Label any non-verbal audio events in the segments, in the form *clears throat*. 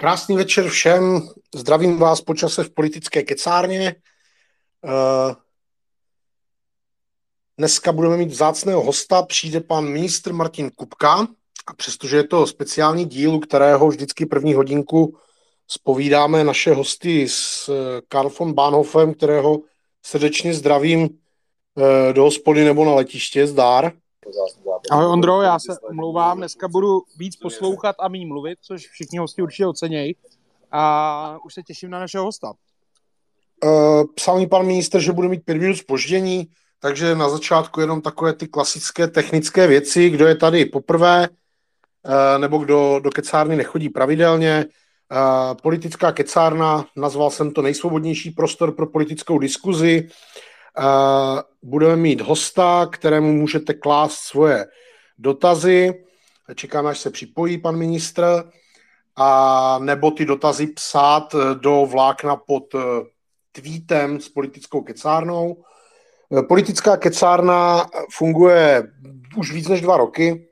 Krásný večer všem. Zdravím vás počase v politické kecárně. Eh, dneska budeme mít vzácného hosta. Přijde pan ministr Martin Kupka. A přestože je to speciální díl, kterého vždycky první hodinku spovídáme naše hosty s eh, Karl von Bahnhofem, kterého srdečně zdravím eh, do hospody nebo na letiště. Zdár. Ahoj Ondro, já se omlouvám, dneska budu víc poslouchat a méně mluvit, což všichni hosti určitě ocenějí. A už se těším na našeho hosta. Uh, psal mi pan ministr, že bude mít pět minut spoždění, takže na začátku jenom takové ty klasické technické věci, kdo je tady poprvé, uh, nebo kdo do kecárny nechodí pravidelně. Uh, politická kecárna, nazval jsem to nejsvobodnější prostor pro politickou diskuzi. Budeme mít hosta, kterému můžete klást svoje dotazy. Čekáme, až se připojí pan ministr. A nebo ty dotazy psát do vlákna pod uh, tweetem s politickou kecárnou. Uh, politická kecárna funguje už víc než dva roky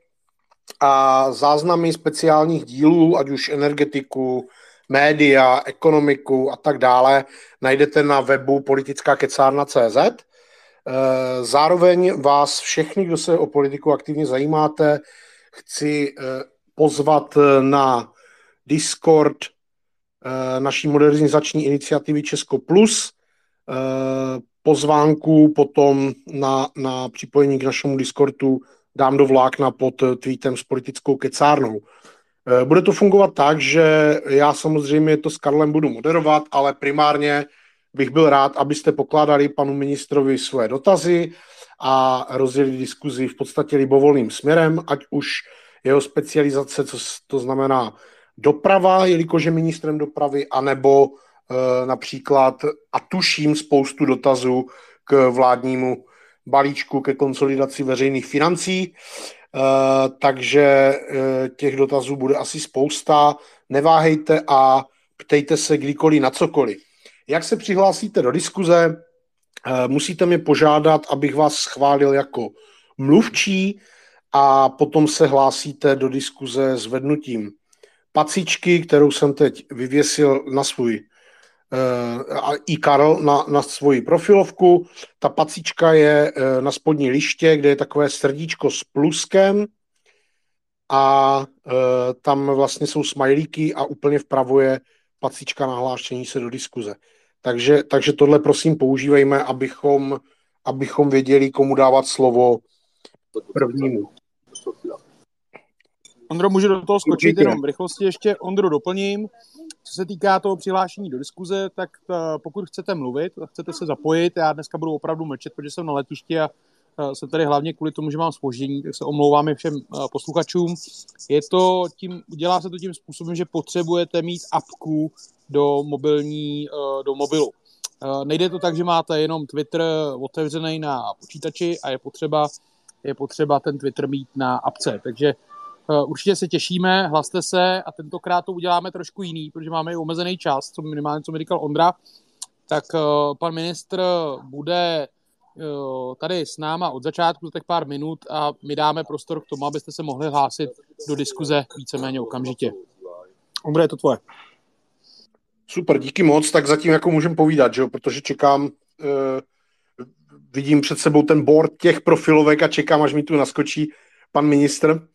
a záznamy speciálních dílů, ať už energetiku, média, ekonomiku a tak dále, najdete na webu politickákecárna.cz. Eh, zároveň vás všechny, kdo se o politiku aktivně zajímáte, chci eh, pozvat na Discord eh, naší modernizační iniciativy Česko Plus. Pozvánku potom na, na připojení k našemu Discordu dám do vlákna pod tweetem s politickou kecárnou. Eh, bude to fungovat tak, že já samozřejmě to s Karlem budu moderovat, ale primárně bych byl rád, abyste pokládali panu ministrovi své dotazy a rozjeli diskuzi v podstatě libovolným směrem, ať už jeho specializace, co to znamená doprava, jelikož je ministrem dopravy, anebo e, například, a tuším spoustu dotazů k vládnímu balíčku ke konsolidaci veřejných financí. Eh, takže uh, těch dotazů bude asi spousta. Neváhejte a ptejte se kdykoliv na cokoliv. Jak se přihlásíte do diskuze, uh, musíte mě požádat, abych vás schválil jako mluvčí a potom se hlásíte do diskuze s vednutím pacičky, kterou jsem teď vyvěsil na svůj uh, i Karl na, na svoji profilovku. Ta pacička je uh, na spodní liště, kde je takové srdíčko s pluskem a uh, tam vlastně jsou smajlíky a úplně vpravo je pacička nahlášení se do diskuze. Takže, takže tohle prosím používejme, abychom, abychom věděli, komu dávat slovo prvnímu. Ondro, může do toho skočit jenom v rychlosti ještě. Ondro, doplním. Co se týká toho přihlášení do diskuze, tak ta, eh, pokud chcete mluvit, chcete se zapojit, já dneska budu opravdu mlčet, protože jsem na letišti a eh, jsem tady hlavně kvůli tomu, že mám spoždění, tak se omlouvám všem eh, posluchačům. Je to tím, dělá se to tím způsobem, že potřebujete mít apku do mobilní, do mobilu. Nejde to tak, že máte jenom Twitter otevřený na počítači a je potřeba, je potřeba ten Twitter mít na apce. Takže Eh, určitě se těšíme, hlaste se a tentokrát to uděláme trošku jiný, protože máme i omezený čas, co minimálně, co mi říkal Ondra. Tak eh, pan ministr bude eh, tady s náma od začátku za těch pár minut a my dáme prostor k tomu, abyste se mohli hlásit do diskuze víceméně okamžitě. Ondra, je to tvoje. Super, díky moc, tak zatím jako můžem povídat, že jo? protože čekám, uh, vidím před sebou ten board těch profilovek a čekám, až mi tu naskočí pan ministr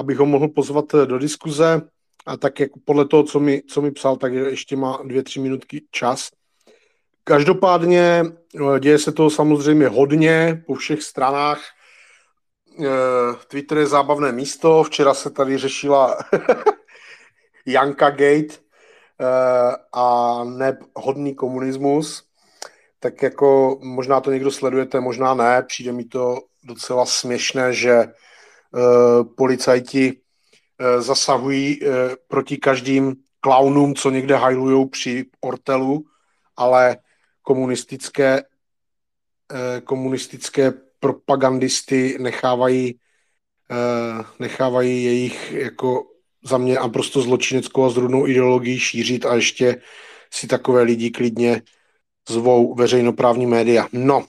abych ho mohl pozvat eh, do diskuze a tak jak podle toho, co mi, co mi psal, tak ještě má dvě, tři minutky čas. Každopádně eh, děje se toho samozřejmě hodně po všech stranách. Eh, Twitter je zábavné místo. Včera se tady řešila *laughs* Janka Gate a nehodný komunismus. Tak jako možná to někdo sledujete, možná ne. Přijde mi to docela směšné, že policajti eh, zasahují eh, proti každým klaunům, co někde hajlujou při ortelu, ale komunistické, komunistické propagandisty nechávají, nechávají jejich jako za mě a prostě zločineckou a zrudnou ideologii šířit a ještě si takové lidi klidně zvou veřejnoprávní média. No,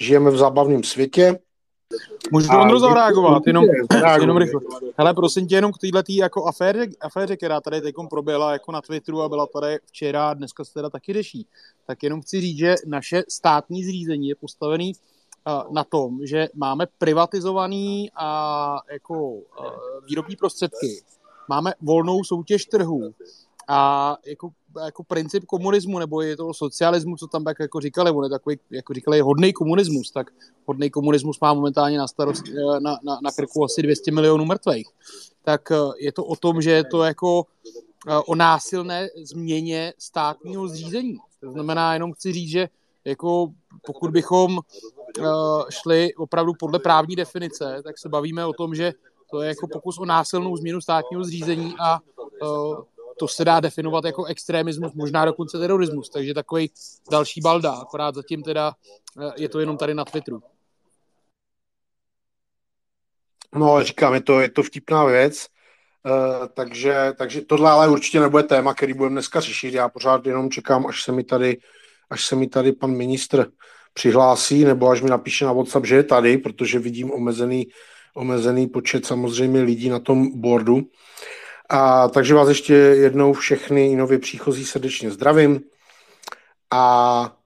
žijeme v zábavném světě, Můžu to Ondro zareagovat, jenom, jenom rychle. Hele, prosím tě, jenom k této jako aféře, aféře, která tady teď proběhla jako na Twitteru a byla tady včera a dneska se teda taky řeší, tak jenom chci říct, že naše státní zřízení je postavený uh, na tom, že máme privatizovaný a jako uh, výrobní prostředky, máme volnou soutěž trhů. A jako, jako princip komunismu, nebo je to socialismu, co tam tak jako říkali, on je takový, jako říkali, hodný komunismus, tak hodný komunismus má momentálně na, starost, eh, na, na, na krku asi 200 milionů mrtvých. Tak eh, je to o tom, že je to jako eh, o násilné změně státního zřízení. To znamená, jenom chci říct, že jako pokud bychom šli opravdu podle právní definice, tak se bavíme o tom, že to je jako pokus o násilnou změnu státního zřízení a to se dá definovat jako extremismus, možná dokonce terorismus, takže takový další balda, akorát zatím teda eh, je to jenom tady na Twitteru. No, říkám, je to, je to vtipná věc, uh, takže, takže tohle ale určitě nebude téma, který budeme dneska řešit. Já pořád jenom čekám, až se mi tady, až se mi tady pan ministr přihlásí, nebo až mi napíše na WhatsApp, že je tady, protože vidím omezený, omezený počet samozřejmě lidí na tom boardu. A takže vás ještě jednou všechny nově příchozí srdečně zdravím. A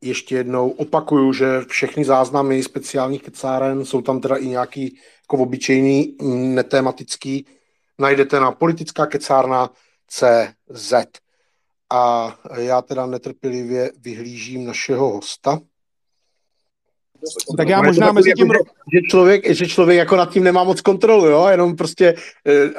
ještě jednou opakuju, že všechny záznamy speciálních kecáren jsou tam teda i nějaký jako obyčejný, netematický. Najdete na politická kecárna CZ. A já teda netrpělivě vyhlížím našeho hosta. Tak já možná mezi tím... Jako, že, člověk, že člověk jako nad tím nemá moc kontrolu, jo? jenom prostě eh,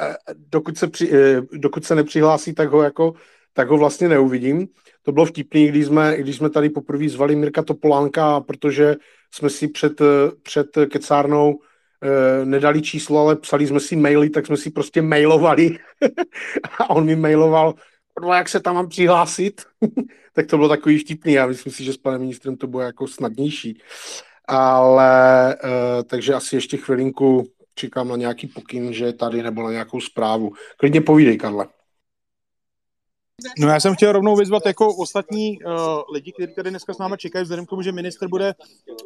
dokud se, při, eh, dokud se nepřihlásí, tak ho jako tak ho vlastně neuvidím. To bylo vtipný, když jsme, když jsme tady poprvé zvali Mirka Topolánka, protože jsme si před, před kecárnou eh, nedali číslo, ale psali jsme si maily, tak jsme si prostě mailovali *laughs* a on mi mailoval, jak se tam mám přihlásit, *laughs* tak to bylo takový vtipný. Já myslím si, že s panem ministrem to bylo jako snadnější ale uh, takže asi ještě chvilinku čekám na nějaký pokyn, že je tady nebo na nějakou zprávu. Klidně povídej, Karle. No já jsem chtěl rovnou vyzvat jako ostatní uh, lidi, kteří tady dneska s námi čekají, vzhledem k tomu, že minister bude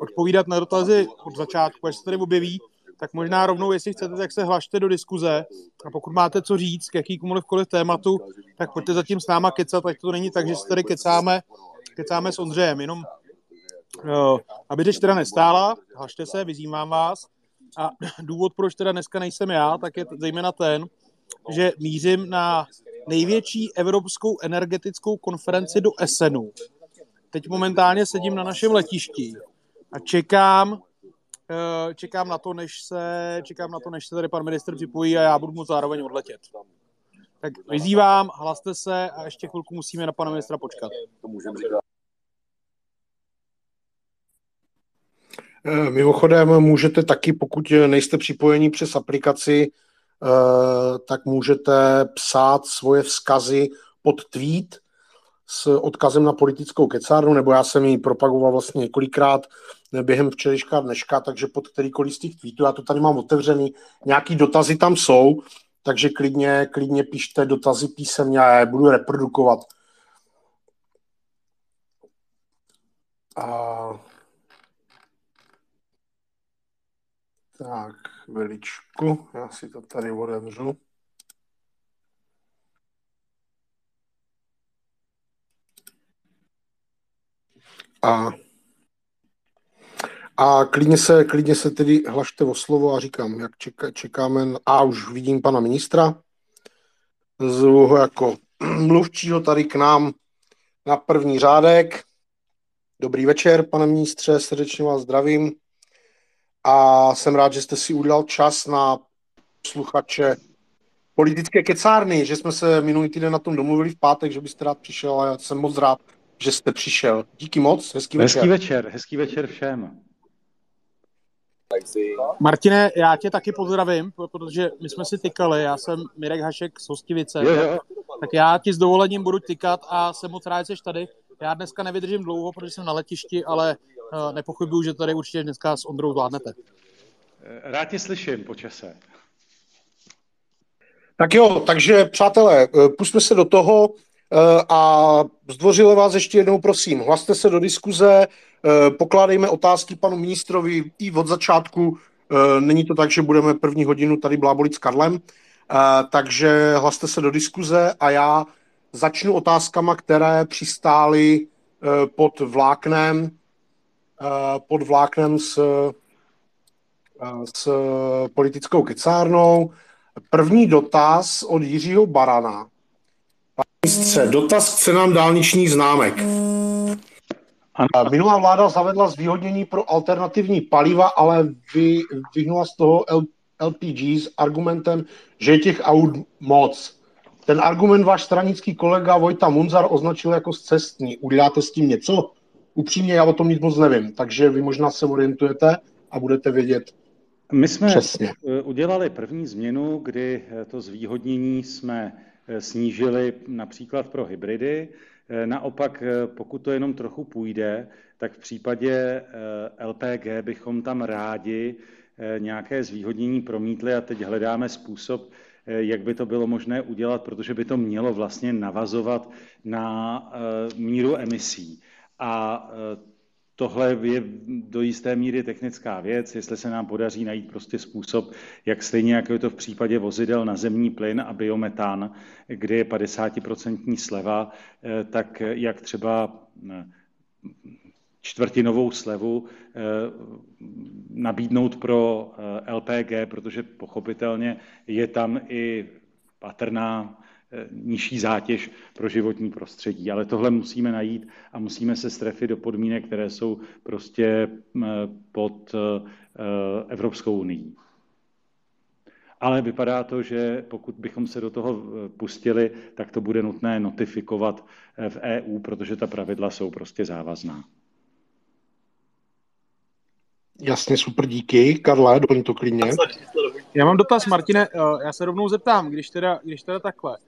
odpovídat na dotazy od začátku, až se tady objeví, tak možná rovnou, jestli chcete, tak se hlašte do diskuze a pokud máte co říct k jakýmkoliv tématu, tak pojďte zatím s náma kecat, ať to není tak, že se tady kecáme, kecáme s Ondřejem, jenom aby řeč teda nestála, hašte se, vyzývám vás. A *laughs* důvod, proč teda dneska nejsem já, tak je zejména ten, že mířím na největší evropskou energetickou konferenci do Essenu. Teď momentálně sedím na našem letišti a čekám, eh, čekám na to, než se, čekám na to, než se tady pan minister připojí a já budu mu zároveň odletět. Tak vyzývám, hlaste se a ještě chvilku musíme na pana ministra počkat. To můžeme říkat. Mimochodem můžete taky, pokud nejste připojení přes aplikaci, eh, tak můžete psát svoje vzkazy pod tweet s odkazem na politickou kecárnu, nebo já jsem ji propagoval vlastně několikrát během včerejška dneška, takže pod kterýkoliv z těch tweetů, já to tady mám otevřený, nějaký dotazy tam jsou, takže klidně, klidně píšte dotazy písemně a já je budu reprodukovat. A Tak, veličku, já si to tady otevřu. A, a klidně, se, klidně se tedy hlašte o slovo a říkám, jak čeká, čekáme, a už vidím pana ministra, zvu ho jako *clears throat* mluvčího tady k nám na první řádek. Dobrý večer, pane ministře, srdečně vás zdravím a jsem rád, že jste si udělal čas na sluchače politické kecárny, že jsme se minulý týden na tom domluvili v pátek, že byste rád přišel a já jsem moc rád, že jste přišel. Díky moc, hezký večer. Hezký večer, hezký večer všem. Martine, já tě taky pozdravím, protože my jsme si tykali, já jsem Mirek Hašek z Hostivice, jo, jo. tak já ti s dovolením budu tykat a jsem moc rád, že jsi tady. Já dneska nevydržím dlouho, protože jsem na letišti, ale nepochybuju, že tady určitě dneska s Ondrou zvládnete. Rád tě slyším po čase. Tak jo, takže přátelé, eh, pusme se do toho eh, a zdvořile vás ještě jednou prosím, hlaste se do diskuze, Pokládejme otázky panu ministrovi i od začátku. Není to tak, že budeme první hodinu tady blábolit s Karlem, takže hlaste se do diskuze a já začnu otázkama, které přistály pod vláknem, pod vláknem s, s politickou kecárnou. První dotaz od Jiřího Barana. Pane ministře, dotaz k cenám dálničních známek. Ano. Minulá vláda zavedla zvýhodnění pro alternativní paliva, ale vy, vyhnula z toho LPG s argumentem, že je těch aut moc. Ten argument váš stranický kolega Vojta Munzar označil jako cestní. Uděláte s tím něco? Upřímně, já o tom nic moc nevím, takže vy možná se orientujete a budete vědět My jsme přesně. udělali první změnu, kdy to zvýhodnění jsme snížili například pro hybridy. Naopak, pokud to jenom trochu půjde, tak v případě LPG bychom tam rádi nějaké zvýhodnění promítli a teď hledáme způsob, jak by to bylo možné udělat, protože by to mělo vlastně navazovat na míru emisí. A tohle je do jisté míry technická věc, jestli se nám podaří najít prostě způsob, jak stejně jako je to v případě vozidel na zemní plyn a biometán, kde je 50% sleva, tak jak třeba čtvrtinovou slevu nabídnout pro LPG, protože pochopitelně je tam i patrná nižší zátěž pro životní prostředí. Ale tohle musíme najít a musíme se strefit do podmínek, které jsou prostě pod Evropskou unii. Ale vypadá to, že pokud bychom se do toho pustili, tak to bude nutné notifikovat v EU, protože ta pravidla jsou prostě závazná. Jasně, super, díky. Karle, doplň to klidně. Já mám dotaz, Martine, já se rovnou zeptám, když teda, když teda takhle.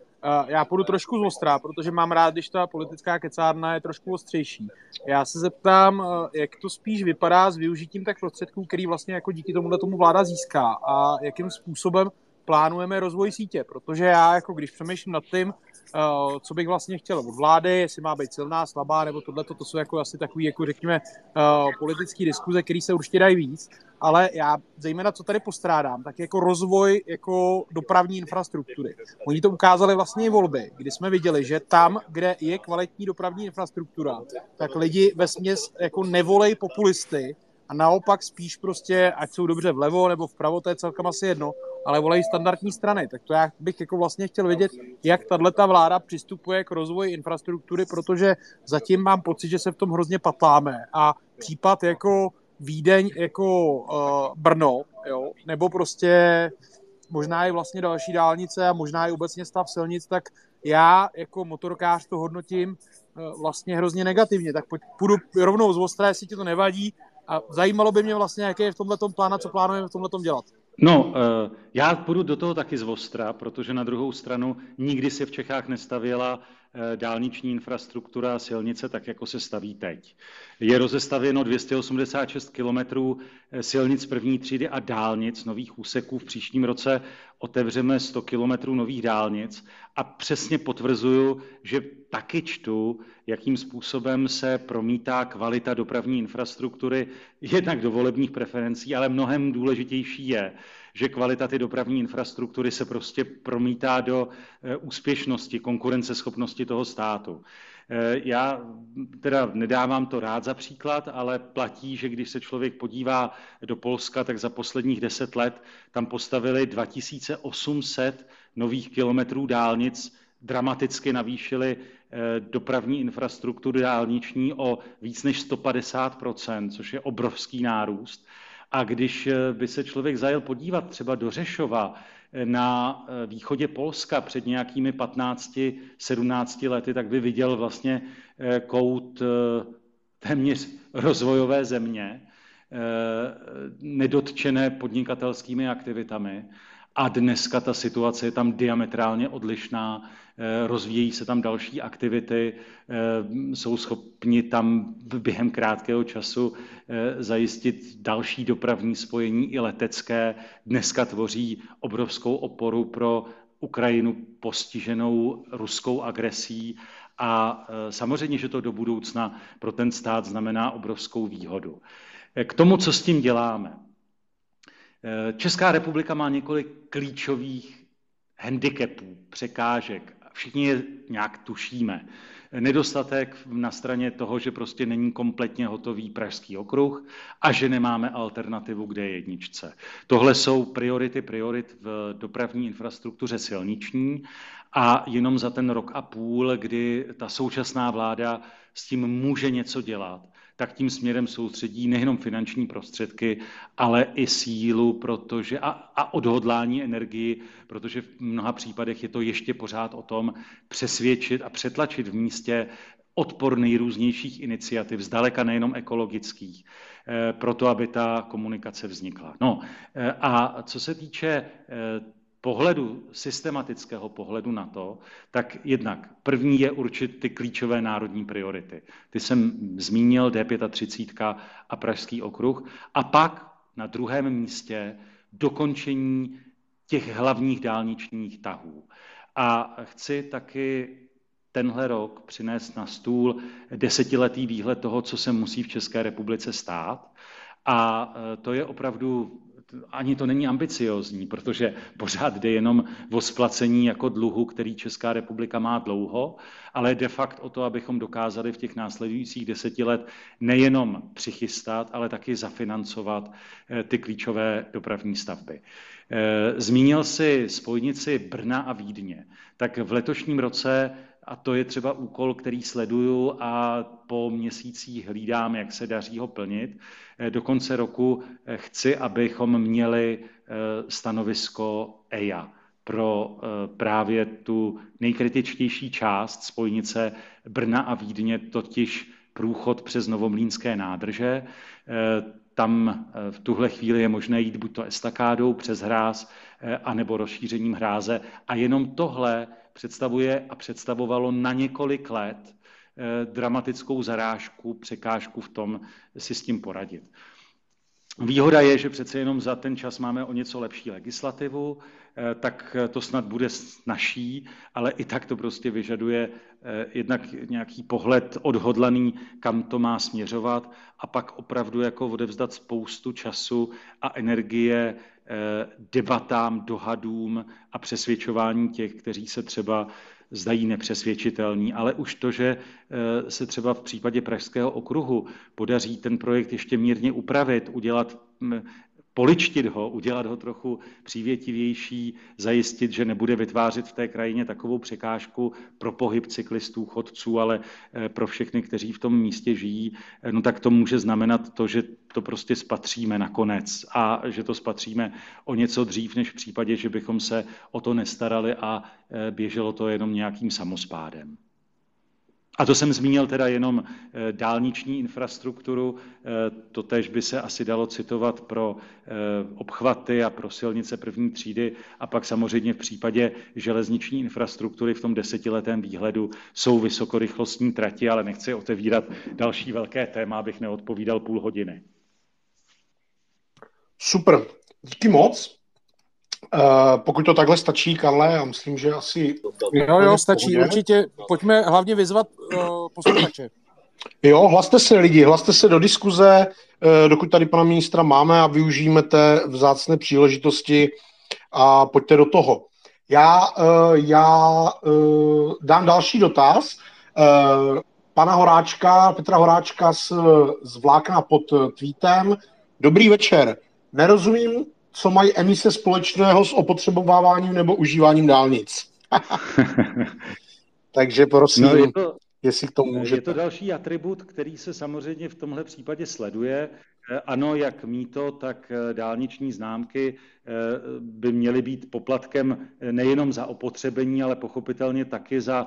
Já půjdu trošku z ostrá, protože mám rád, když ta politická kecárna je trošku ostřejší. Já se zeptám, jak to spíš vypadá s využitím těch prostředků, který vlastně jako díky tomu tomu vláda získá a jakým způsobem plánujeme rozvoj sítě, protože já, jako když přemýšlím nad tím, co bych vlastně chtěl od vlády, jestli má být silná, slabá, nebo tohle, to jsou jako asi takový, jako řekněme, uh, politické diskuze, které se určitě dají víc, ale já zejména, co tady postrádám, tak jako rozvoj jako dopravní infrastruktury. Oni to ukázali vlastně i volby, kdy jsme viděli, že tam, kde je kvalitní dopravní infrastruktura, tak lidi ve směs jako nevolej populisty, a naopak spíš prostě, ať jsou dobře vlevo nebo vpravo, to je celkem asi jedno, ale volají standardní strany. Tak to já bych jako vlastně chtěl vědět, jak tato vláda přistupuje k rozvoji infrastruktury, protože zatím mám pocit, že se v tom hrozně patláme a případ jako Vídeň jako uh, Brno, jo, nebo prostě možná i vlastně další dálnice a možná i obecně stav silnic, tak já jako motorkář to hodnotím uh, vlastně hrozně negativně. Tak půjdu rovnou z ostré, jestli ti to nevadí, a zajímalo by mě vlastně, jaký je v tomhle plán a co plánujeme v tomhle dělat. No, já půjdu do toho taky z ostra, protože na druhou stranu nikdy se v Čechách nestavěla dálniční infrastruktura a silnice tak, jako se staví teď. Je rozestavěno 286 kilometrů silnic první třídy a dálnic nových úseků. V příštím roce otevřeme 100 kilometrů nových dálnic a přesně potvrzuju, že taky čtu, jakým způsobem se promítá kvalita dopravní infrastruktury jednak do volebních preferencí, ale mnohem důležitější je, že kvalita ty dopravní infrastruktury se prostě promítá do úspěšnosti, konkurenceschopnosti toho státu. Já teda nedávám to rád za příklad, ale platí, že když se člověk podívá do Polska, tak za posledních deset let tam postavili 2800 nových kilometrů dálnic, dramaticky navýšili dopravní infrastrukturu dálniční o víc než 150 což je obrovský nárůst. A když by se člověk zajel podívat třeba do Řešova, na východě Polska před nějakými 15-17 lety, tak by viděl vlastně kout téměř rozvojové země, nedotčené podnikatelskými aktivitami. A dneska ta situace je tam diametrálně odlišná, rozvíjejí se tam další aktivity, jsou schopni tam během krátkého času zajistit další dopravní spojení i letecké. Dneska tvoří obrovskou oporu pro Ukrajinu postiženou ruskou agresí a samozřejmě, že to do budoucna pro ten stát znamená obrovskou výhodu. K tomu, co s tím děláme. Česká republika má několik klíčových handicapů, překážek. Všichni je nějak tušíme. Nedostatek na straně toho, že prostě není kompletně hotový pražský okruh a že nemáme alternativu k D1. Tohle jsou priority priorit v dopravní infrastruktuře silniční a jenom za ten rok a půl, kdy ta současná vláda s tím může něco dělat, tak tím směrem soustředí nejenom finanční prostředky, ale i sílu protože, a, a odhodlání energii, protože v mnoha případech je to ještě pořád o tom přesvědčit a přetlačit v místě odpor nejrůznějších iniciativ, zdaleka nejenom ekologických, eh, proto aby ta komunikace vznikla. No eh, a co se týče eh, pohledu, systematického pohledu na to, tak jednak první je určit ty klíčové národní priority. Ty jsem zmínil, D35 a Pražský okruh. A pak na druhém místě dokončení těch hlavních dálničních tahů. A chci taky tenhle rok přinést na stůl desetiletý výhled toho, co se musí v České republice stát. A to je opravdu ani to není ambiciozní, protože pořád jde jenom o splacení jako dluhu, který Česká republika má dlouho, ale de facto o to, abychom dokázali v těch následujících deseti let nejenom přichystat, ale taky zafinancovat eh, ty klíčové dopravní stavby. Eh, zmínil si spojnici Brna a Vídně. Tak v letošním roce a to je třeba úkol, který sleduju a po měsících hlídám, jak se daří ho plnit. Eh, do konce roku eh, chci, abychom měli eh, stanovisko EIA pro právě tu nejkritičtější část spojnice Brna a Vídně, totiž průchod přes Novomlínské nádrže. Tam v tuhle chvíli je možné jít buď to estakádou přes hráz, anebo rozšířením hráze. A jenom tohle představuje a představovalo na několik let eh, dramatickou zarážku, překážku v tom si s tím poradit. Výhoda je, že přece jenom za ten čas máme o něco lepší legislativu, tak to snad bude snažší, ale i tak to prostě vyžaduje eh, jednak nějaký pohled odhodlaný, kam to má směřovat a pak opravdu jako odevzdat spoustu času a energie Eh, debatám, dohadům a přesvědčování těch, kteří se třeba zdají nepřesvědčitelní, ale už to, že eh, se třeba v případě Pražského okruhu podaří ten projekt ještě mírně upravit, udělat hm, poličtit ho, udělat ho trochu přívětivější, zajistit, že nebude vytvářet v té krajině takovou překážku pro pohyb cyklistů, chodců, ale eh, pro všechny, kteří v tom místě žijí, eh, no tak to může znamenat to, že to prostě spatříme nakonec a že to spatříme o něco dřív, než v případě, že bychom se o to nestarali a eh, běželo to jenom nějakým samospádem. A to jsem zmínil teda jenom eh, dálniční infrastrukturu, eh, to tež by se asi dalo citovat pro eh, obchvaty a pro silnice první třídy a pak samozřejmě v případě železniční infrastruktury v tom desetiletém výhledu jsou vysokorychlostní trati, ale nechci otevírat další velké téma, abych neodpovídal půl hodiny. Super, díky moc. Uh, pokud to takhle stačí, Karle, já myslím, že asi... Jo, jo, stačí, pohodě. určitě. Pojďme hlavně vyzvat uh, posluchače. Jo, hlaste se lidi, hlaste se do diskuze, uh, dokud tady pana ministra máme a využijeme té vzácné příležitosti a pojďte do toho. Já, uh, já uh, dám další dotaz. Uh, pana Horáčka, Petra Horáčka z, z Vlákna pod tweetem. Dobrý večer. Nerozumím co mají emise společného s opotřebováváním nebo užíváním dálnic. *laughs* Takže prosím, no je to, jestli k tomu můžete. Je to další atribut, který se samozřejmě v tomhle případě sleduje. Eh, ano, jak míto, tak eh, dálniční známky eh, by měly být poplatkem nejenom za opotřebení, ale pochopitelně taky za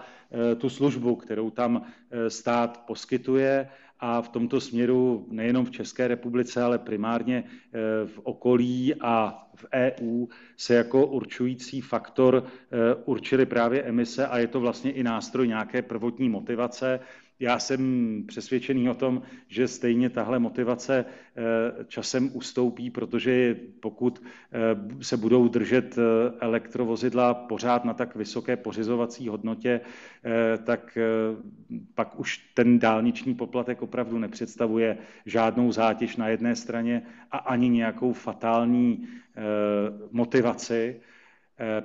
tu službu, kterou tam stát poskytuje a v tomto směru nejenom v České republice, ale primárně eh, v okolí a v EU se jako určující faktor eh, určily právě emise a je to vlastně i nástroj nějaké prvotní motivace. Já jsem přesvědčený o tom, že stejně tahle motivace eh, časem ustoupí, protože pokud eh, se budou držet eh, elektrovozidla pořád na tak vysoké pořizovací hodnotě, tak pak už ten dálniční poplatek opravdu nepředstavuje žádnou zátěž na jedné straně a ani nějakou fatální motivaci.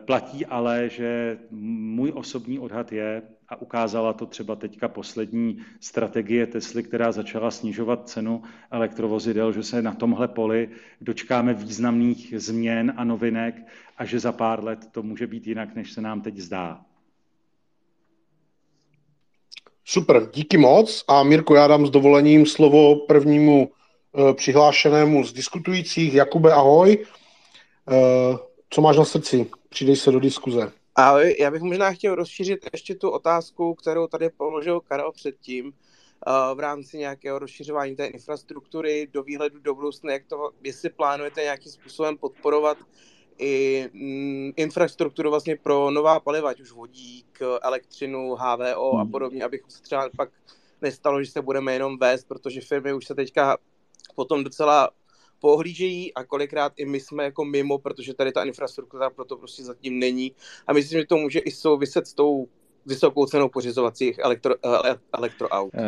Platí ale, že můj osobní odhad je, a ukázala to třeba teďka poslední strategie Tesly, která začala snižovat cenu elektrovozidel, že se na tomhle poli dočkáme významných změn a novinek a že za pár let to může být jinak, než se nám teď zdá. Super, díky moc. A Mirko, já dám s dovolením slovo prvnímu e, přihlášenému z diskutujících. Jakube, ahoj. E, co máš na srdci? Přidej se do diskuze. Ale já bych možná chtěl rozšířit ještě tu otázku, kterou tady položil Karel předtím, uh, v rámci nějakého rozšiřování té infrastruktury do výhledu do budoucna, jak to, jestli plánujete nějakým způsobem podporovat i mm, infrastrukturu vlastně pro nová paliva, ať už vodík, elektřinu, HVO hmm. a podobně, abychom se třeba pak nestalo, že se budeme jenom vést, protože firmy už se teďka potom docela pohlížejí a kolikrát i my jsme jako mimo, protože tady ta infrastruktura proto prostě zatím není. A myslím, že to může i souviset s tou vysokou cenou pořizovacích elektro, eh, elektroaut. Eh,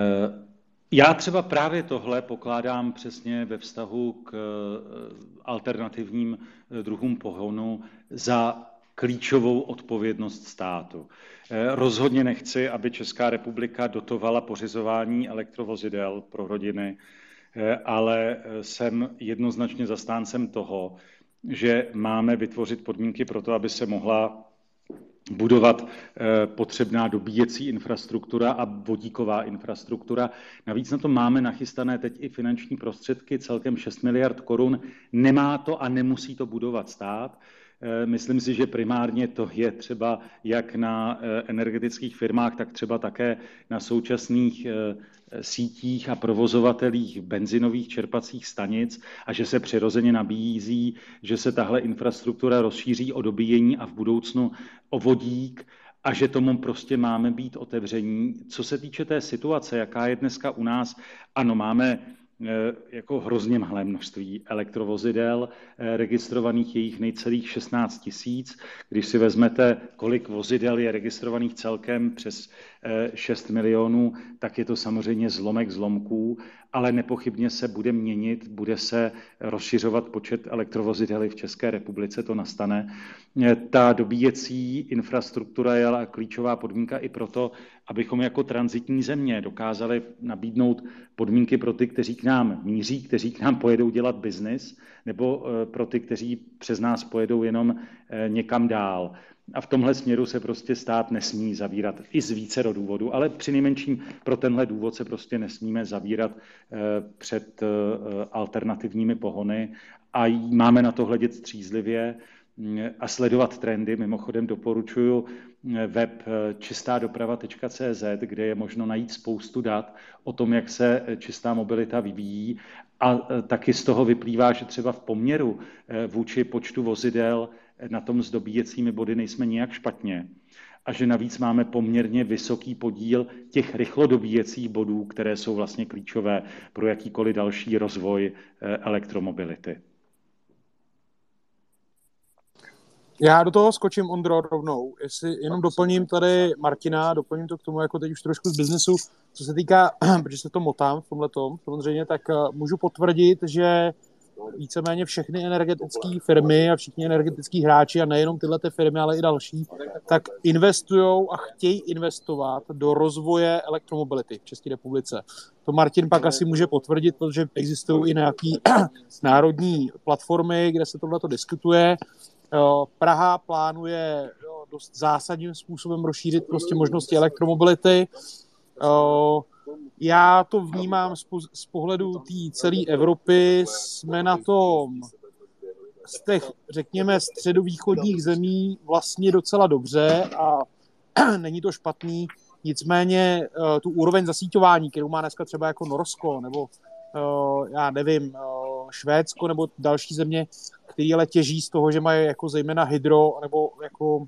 já třeba právě tohle pokládám přesně ve vztahu k eh, alternativním druhům pohonu za klíčovou odpovědnost státu. Rozhodně nechci, aby Česká republika dotovala pořizování elektrovozidel pro rodiny, ale eh, jsem jednoznačně zastáncem toho, že máme vytvořit podmínky pro to, aby se mohla budovat eh, potřebná dobíjecí infrastruktura a vodíková infrastruktura. Navíc na to máme nachystané teď i finanční prostředky, celkem 6 miliard korun. Nemá to a nemusí to budovat stát. Myslím si, že primárně to je třeba jak na energetických firmách, tak třeba také na současných sítích a provozovatelích benzinových čerpacích stanic a že se přirozeně nabízí, že se tahle infrastruktura rozšíří o dobíjení a v budoucnu o vodík a že tomu prostě máme být otevření. Co se týče té situace, jaká je dneska u nás, ano, máme Eh, jako hrozně malé množství elektrovozidel, eh, registrovaných je jich nejcelých 16 tisíc. Když si vezmete, kolik vozidel je registrovaných celkem přes 6 eh, milionů, tak je to samozřejmě zlomek zlomků, ale nepochybně se bude měnit, bude se rozšiřovat počet elektrovozidel v České republice, to nastane. Ta dobíjecí infrastruktura je klíčová podmínka i proto, abychom jako transitní země dokázali nabídnout podmínky pro ty, kteří k nám míří, kteří k nám pojedou dělat biznis, nebo eh, pro ty, kteří přes nás pojedou jenom eh, někam dál. A v tomhle směru se prostě stát nesmí zavírat i z více do důvodu, ale při nejmenším pro tenhle důvod se prostě nesmíme zavírat eh, před alternativními pohony a máme na to hledět střízlivě a sledovat trendy. Mimochodem doporučuji web čistadoprava.cz, kde je možno najít spoustu dat o tom, jak se čistá mobilita vyvíjí. A e, taky z toho vyplývá, že třeba v poměru vůči počtu vozidel na tom s dobíjecími body nejsme nijak špatně a že navíc máme poměrně vysoký podíl těch rychlodobíjecích bodů, které jsou vlastně klíčové pro jakýkoliv další rozvoj elektromobility. Já do toho skočím, Ondro, rovnou. Jestli jenom doplním tady Martina, doplním to k tomu jako teď už trošku z biznesu, co se týká, *clears throat* protože se to motám v tomhle tom, samozřejmě, tak eh, můžu potvrdit, že víceméně všechny energetické firmy a všichni energetický hráči, a nejenom tyhle ty firmy, ale i další, tak investují a chtějí investovat do rozvoje elektromobility v České republice. To Martin pak asi může potvrdit, protože existují i nějaké *clears throat* národní platformy, kde se tohle diskutuje. Praha plánuje dost zásadním způsobem rozšířit prostě možnosti elektromobility. Já to vnímám z pohledu té celé Evropy. Jsme na tom z těch, řekněme, středovýchodních zemí vlastně docela dobře a *clears throat* není to špatný. Nicméně tu úroveň zasíťování, kterou má dneska třeba jako Norsko nebo já nevím, Švédsko nebo další země, který ale těží z toho, že mají jako zejména hydro nebo jako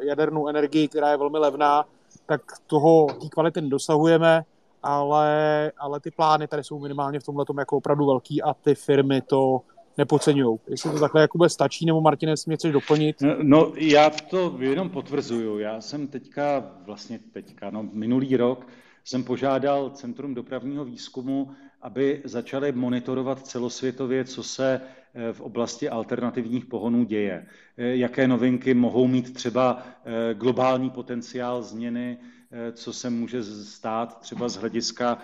jadernou energii, která je velmi levná, tak toho, té kvality nedosahujeme ale, ale ty plány tady jsou minimálně v tomhle jako opravdu velký a ty firmy to nepodceňují. Jestli to takhle Jakube stačí, nebo Martinez mě chceš doplnit? No, no, já to jenom potvrzuju. Já jsem teďka, vlastně teďka, no minulý rok jsem požádal Centrum dopravního výzkumu, aby začali monitorovat celosvětově, co se eh, v oblasti alternativních pohonů děje. Eh, jaké novinky mohou mít třeba eh, globální potenciál změny, co se může stát třeba z hlediska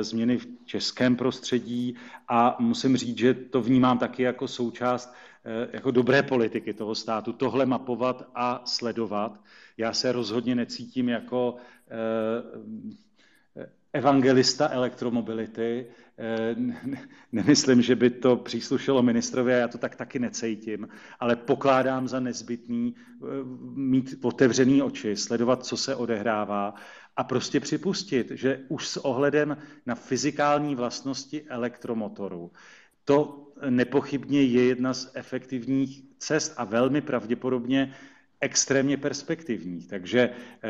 změny v českém prostředí a musím říct, že to vnímám taky jako součást jako dobré politiky toho státu, tohle mapovat a sledovat. Já se rozhodně necítím jako evangelista elektromobility. Eh, *laughs* nemyslím, že by to příslušelo ministrovi a já to tak taky necítím, ale pokládám za nezbytný eh, mít otevřený oči, sledovat, co se odehrává a prostě připustit, že už s ohledem na fyzikální vlastnosti elektromotoru to nepochybně je jedna z efektivních cest a velmi pravděpodobně extrémně perspektivních. Takže eh,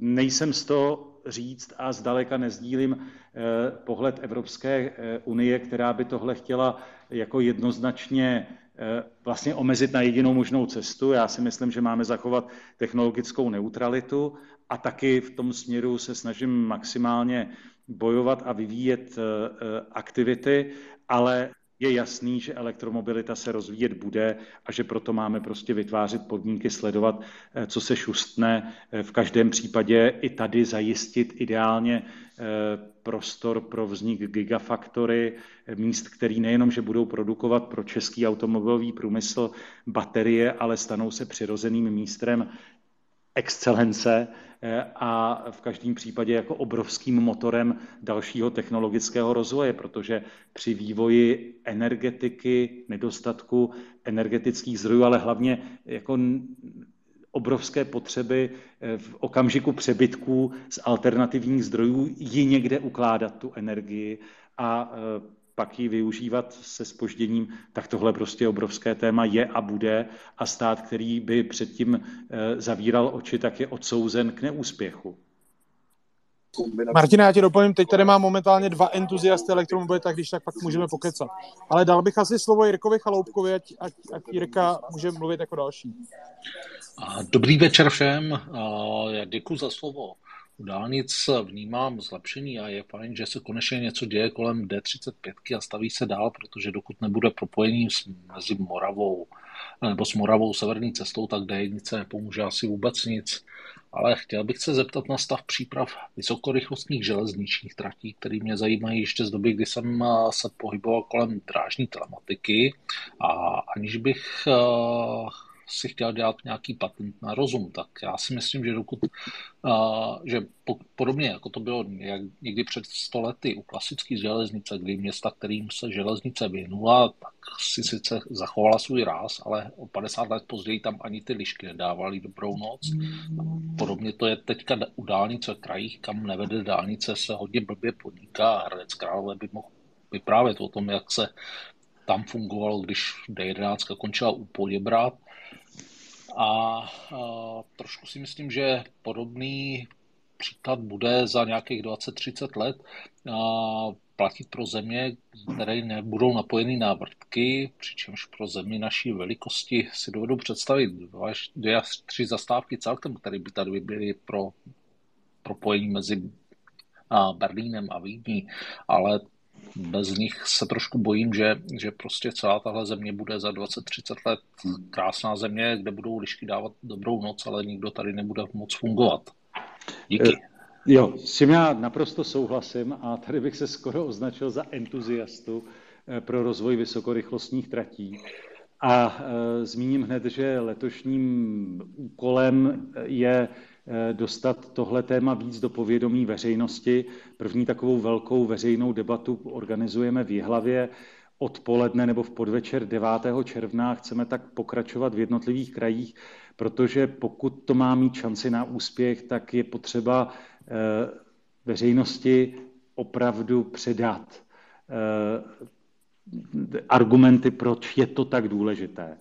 nejsem z toho říct a zdaleka nezdílím eh, pohled Evropské eh, unie, která by tohle chtěla jako jednoznačně vlastně omezit na jedinou možnou cestu. Já si myslím, že máme zachovat technologickou neutralitu a taky v tom směru se snažím maximálně bojovat a vyvíjet aktivity, ale je jasný, že elektromobilita se rozvíjet bude a že proto máme prostě vytvářet podmínky, sledovat, eh, co se šustne. Eh, v každém případě i tady zajistit ideálně eh, prostor pro vznik gigafaktory, míst, který nejenom, že budou produkovat pro český automobilový průmysl baterie, ale stanou se přirozeným místem excelence Eh, a v každém případě jako obrovským motorem dalšího technologického rozvoje, protože při vývoji energetiky, nedostatku energetických zdrojů, ale hlavně jako obrovské potřeby eh, v okamžiku přebytků z alternativních zdrojů ji někde ukládat tu energii a eh, pak ji využívat se spožděním, tak tohle prostě obrovské téma je a bude a stát, který by předtím eh, zavíral oči, tak je odsouzen k neúspěchu. Martina, já tě doplním, teď tady mám momentálně dva entuziasty elektromobility, tak když tak pak můžeme pokecat. Ale dal bych asi slovo Jirkovi Chaloupkovi, ať, ať, ať Jirka může mluvit jako další. Dobrý večer všem, já děkuji za slovo u dálnic vnímám zlepšení a je fajn, že se konečně něco děje kolem D35 a staví se dál, protože dokud nebude propojení mezi Moravou nebo s Moravou severní cestou, tak D1 nepomůže asi vůbec nic. Ale chtěl bych se zeptat na stav příprav vysokorychlostních železničních tratí, které mě zajímají ještě z doby, kdy jsem se pohyboval kolem drážní telematiky a aniž bych eh, si chtěl dělat nějaký patent na rozum, tak já si myslím, že dokud, že po, podobně jako to bylo jak někdy před stolety u klasické železnice, kdy města, kterým se železnice věnula, tak si sice zachovala svůj ráz, ale o 50 let později tam ani ty lišky nedávaly dobrou noc. Podobně to je teďka u dálnice v krajích, kam nevede dálnice, se hodně blbě podniká a Hradec Králové by mohl vyprávět o tom, jak se tam fungovalo, když D11 končila u Poděbrat a, trošku si myslím, že podobný příklad bude za nějakých 20-30 let platit pro země, které nebudou napojeny na vrtky, přičemž pro zemi naší velikosti si dovedu představit dvě až tři zastávky celkem, které by tady byly pro propojení mezi Berlínem a Vídní, ale bez nich se trošku bojím, že, že prostě celá tahle země bude za 20-30 let krásná země, kde budou lišky dávat dobrou noc, ale nikdo tady nebude moc fungovat. Díky. Eh, jo, s tím já naprosto souhlasím a tady bych se skoro označil za entuziastu eh, pro rozvoj vysokorychlostních tratí. A e, zmíním hned, že letošním úkolem je Eh, dostat tohle téma víc do povědomí veřejnosti. První takovou velkou veřejnou debatu organizujeme v Jihlavě odpoledne nebo v podvečer 9. června. Chceme tak pokračovat v jednotlivých krajích, protože pokud to má mít šanci na úspěch, tak je potřeba eh, veřejnosti opravdu předat eh, argumenty, proč je to tak důležité.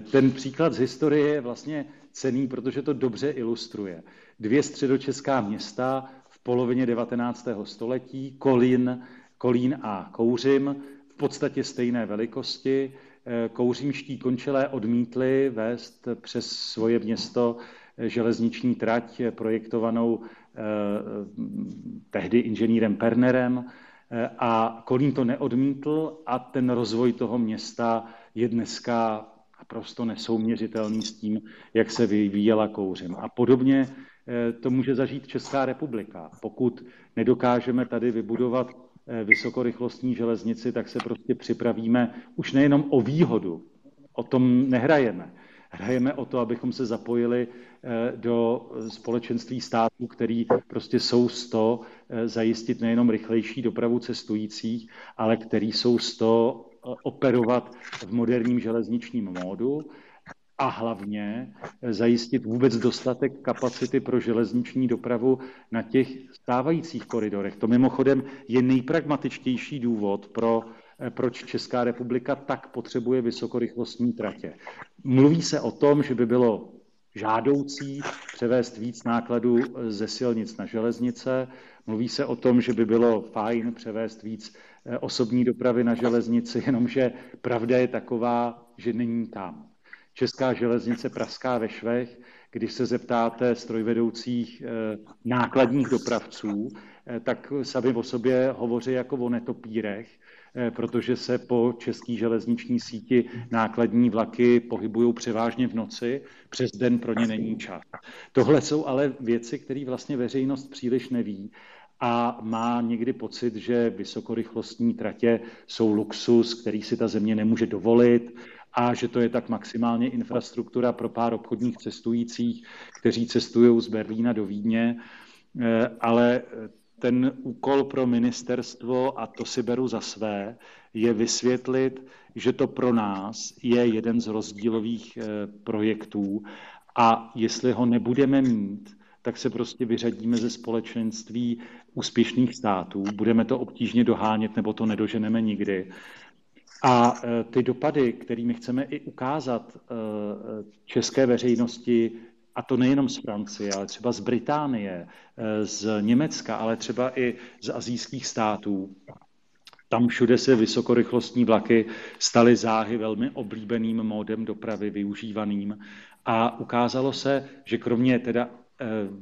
Ten příklad z historie je vlastně cený, protože to dobře ilustruje. Dvě středočeská města v polovině 19. století, Kolín, Kolín a Kouřim, v podstatě stejné velikosti. Kouřímští končelé odmítli vést přes svoje město železniční trať projektovanou tehdy inženýrem Pernerem a Kolín to neodmítl a ten rozvoj toho města je dneska naprosto nesouměřitelný s tím, jak se vyvíjela kouřem. A podobně eh, to může zažít Česká republika. Pokud nedokážeme tady vybudovat eh, vysokorychlostní železnici, tak se prostě připravíme už nejenom o výhodu, o tom nehrajeme. Hrajeme o to, abychom se zapojili eh, do společenství států, který prostě jsou z to zajistit nejenom rychlejší dopravu cestujících, ale který jsou z to operovat v moderním železničním módu a hlavně zajistit vůbec dostatek kapacity pro železniční dopravu na těch stávajících koridorech. To mimochodem je nejpragmatičtější důvod pro proč Česká republika tak potřebuje vysokorychlostní tratě. Mluví se o tom, že by bylo žádoucí převést víc nákladů ze silnic na železnice. Mluví se o tom, že by bylo fajn převést víc Eh, osobní dopravy na železnici, *laughs* jenomže pravda je taková, že není tam. Česká železnice praská ve švech, když se zeptáte strojvedoucích eh, nákladních dopravců, eh, tak sami o sobě hovoří jako o netopírech, protože se po české železniční síti nákladní vlaky pohybují převážně v noci, přes den pro ně není čas. Tohle jsou ale věci, které vlastně veřejnost příliš neví a má někdy pocit, že vysokorychlostní tratě jsou luxus, který si ta země nemůže dovolit a že to je tak maximálně infrastruktura pro pár obchodních cestujících, kteří cestují z Berlína do Vídně, eh, ale ten úkol pro ministerstvo, a to si beru za své, je vysvětlit, že to pro nás je jeden z rozdílových eh, projektů a jestli ho nebudeme mít, tak se prostě vyřadíme ze společenství úspěšných států. Budeme to obtížně dohánět, nebo to nedoženeme nikdy. A e, ty dopady, kterými chceme i ukázat e, české veřejnosti, a to nejenom z Francie, ale třeba z Británie, e, z Německa, ale třeba i z azijských států, tam všude se vysokorychlostní vlaky staly záhy velmi oblíbeným módem dopravy, využívaným. A ukázalo se, že kromě teda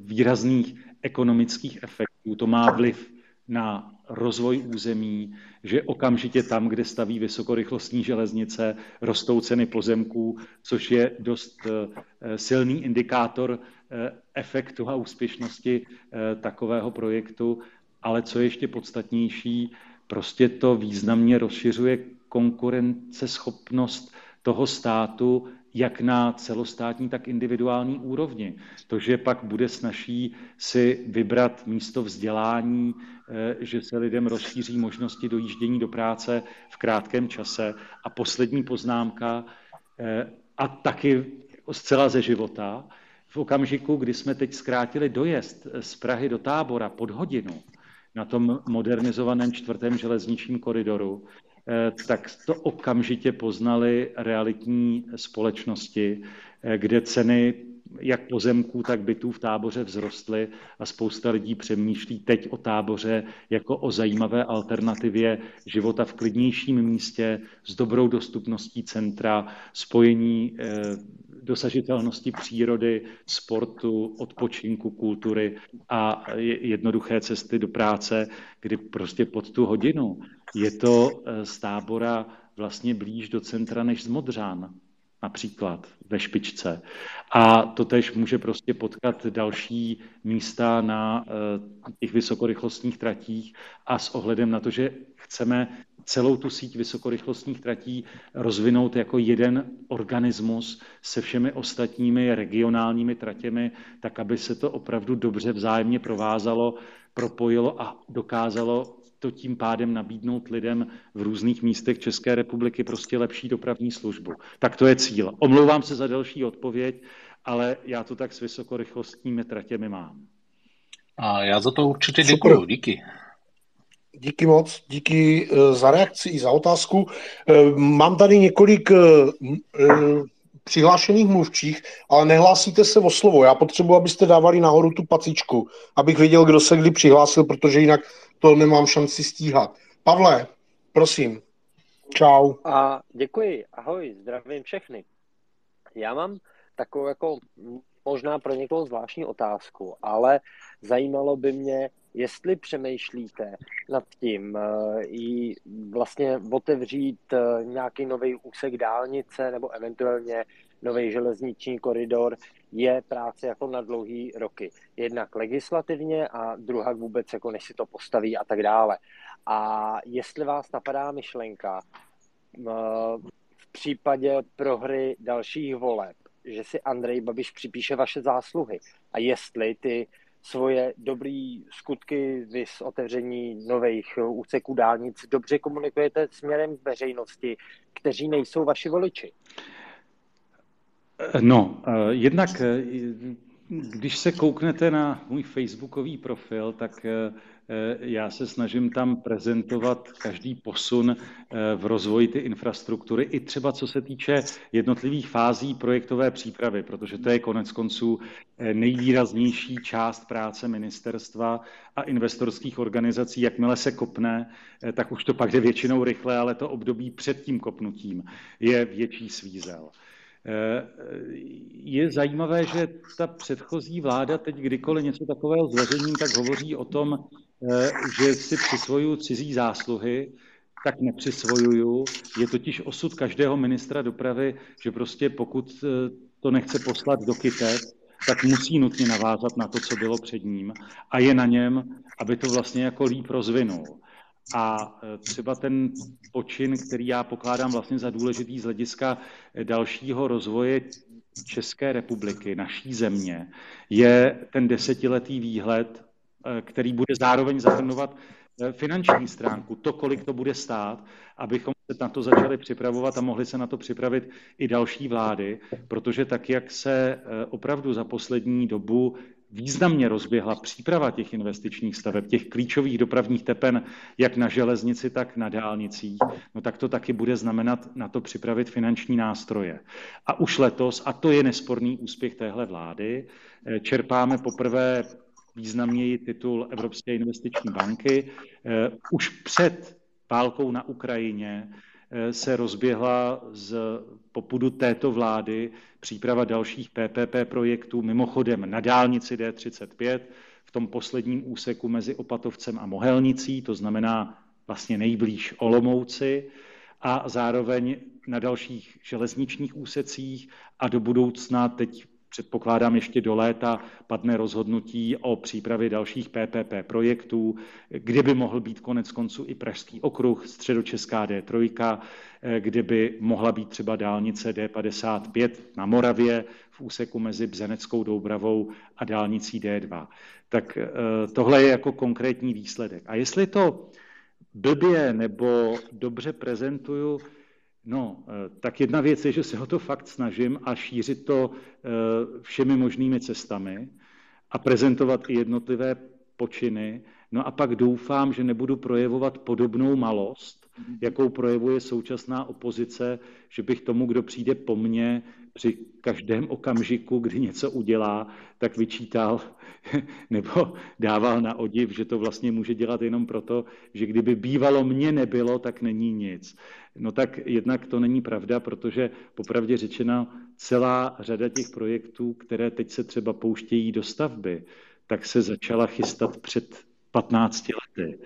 výrazných ekonomických efektů. To má vliv na rozvoj území, že okamžitě tam, kde staví vysokorychlostní železnice, rostou ceny pozemků, což je dost eh, silný indikátor eh, efektu a úspěšnosti eh, takového projektu. Ale co je ještě podstatnější, prostě to významně rozšiřuje konkurenceschopnost toho státu jak na celostátní, tak individuální úrovni. To, že pak bude snaží si vybrat místo vzdělání, eh, že se lidem rozšíří možnosti dojíždění do práce v krátkém čase. A poslední poznámka, eh, a taky zcela ze života, v okamžiku, kdy jsme teď zkrátili dojezd z Prahy do tábora pod hodinu na tom modernizovaném čtvrtém železničním koridoru, tak to okamžitě poznali realitní společnosti, eh, kde ceny jak pozemků, tak bytů v táboře vzrostly a spousta lidí přemýšlí teď o táboře jako o zajímavé alternativě života v klidnějším místě s dobrou dostupností centra, spojení eh, dosažitelnosti přírody, sportu, odpočinku, kultury a jednoduché cesty do práce, kdy prostě pod tu hodinu je to eh, z tábora vlastně blíž do centra než z Modřán například ve špičce. A to tež může prostě potkat další místa na eh, těch vysokorychlostních tratích a s ohledem na to, že chceme celou tu síť vysokorychlostních tratí rozvinout jako jeden organismus se všemi ostatními regionálními tratěmi, tak aby se to opravdu dobře vzájemně provázalo, propojilo a dokázalo to tím pádem nabídnout lidem v různých místech České republiky prostě lepší dopravní službu. Tak to je cíl. Omlouvám se za další odpověď, ale já to tak s vysokorychlostními tratěmi mám. A já za to určitě děkuji. Díky. Díky moc, díky eh, za reakci i za otázku. Eh, mám tady několik eh, přihlášených mluvčích, ale nehlásíte se o slovo. Já potřebuji, abyste dávali nahoru tu pacičku, abych věděl, kdo se kdy přihlásil, protože jinak to nemám šanci stíhat. Pavle, prosím. Čau. A děkuji. Ahoj, zdravím všechny. Já mám takovou jako možná pro někoho zvláštní otázku, ale zajímalo by mě, jestli přemýšlíte nad tím eh, i vlastně otevřít eh, nějaký nový úsek dálnice nebo eventuálně nový železniční koridor, je práce jako na dlouhý roky. Jednak legislativně a druhá vůbec, jako než si to postaví a tak dále. A jestli vás napadá myšlenka eh, v případě prohry dalších voleb, že si Andrej Babiš připíše vaše zásluhy a jestli ty svoje dobré skutky, vys otevření nových úseků dálnic, dobře komunikujete směrem k veřejnosti, kteří nejsou vaši voliči? No, eh, jednak, eh, když se kouknete na můj facebookový profil, tak eh, Eh, já se snažím tam prezentovat každý posun eh, v rozvoji ty infrastruktury, i třeba co se týče jednotlivých fází projektové přípravy, protože to je konec konců eh, nejvýraznější část práce ministerstva a investorských organizací. Jakmile se kopne, tak už to pak jde většinou rychle, ale to období před tím kopnutím je větší svízel. Je zajímavé, že ta předchozí vláda teď kdykoliv něco takového zveřejní, tak hovoří o tom, Eh, že si přisvojuju cizí zásluhy, tak nepřisvojuju. Je totiž osud každého ministra dopravy, že prostě pokud eh, to nechce poslat do kytek, tak musí nutně navázat na to, co bylo před ním a je na něm, aby to vlastně jako líp rozvinul. A eh, třeba ten počin, který já pokládám vlastně za důležitý z hlediska dalšího rozvoje České republiky, naší země, je ten desetiletý výhled Eh, který bude zároveň zahrnovat finanční stránku, to, kolik to bude stát, abychom se na to začali připravovat a mohli se na to připravit i další vlády, protože tak, jak se opravdu za poslední dobu významně rozběhla příprava těch investičních staveb, těch klíčových dopravních tepen, jak na železnici, tak na dálnicích, no tak to taky bude znamenat na to připravit finanční nástroje. A už letos, a to je nesporný úspěch téhle vlády, čerpáme poprvé významněji titul Evropské investiční banky. Eh, už před válkou na Ukrajině eh, se rozběhla z popudu této vlády příprava dalších PPP projektů, mimochodem na dálnici D35, v tom posledním úseku mezi Opatovcem a Mohelnicí, to znamená vlastně nejblíž Olomouci, a zároveň na dalších železničních úsecích a do budoucna teď předpokládám ještě do léta padne rozhodnutí o přípravě dalších PPP projektů, kde by mohl být konec konců i Pražský okruh, středočeská D3, kde by mohla být třeba dálnice D55 na Moravě v úseku mezi Bzeneckou Doubravou a dálnicí D2. Tak eh, tohle je jako konkrétní výsledek. A jestli to blbě nebo dobře prezentuju, No, eh, tak jedna věc je, že se o to fakt snažím a šířit to eh, všemi možnými cestami a prezentovat i jednotlivé počiny. No a pak doufám, že nebudu projevovat podobnou malost, jakou projevuje současná opozice, že bych tomu, kdo přijde po mně při každém okamžiku, kdy něco udělá, tak vyčítal *laughs* nebo dával na odiv, že to vlastně může dělat jenom proto, že kdyby bývalo mě nebylo, tak není nic. No tak jednak to není pravda, protože popravdě řečeno celá řada těch projektů, které teď se třeba pouštějí do stavby, tak se začala chystat před 15 lety.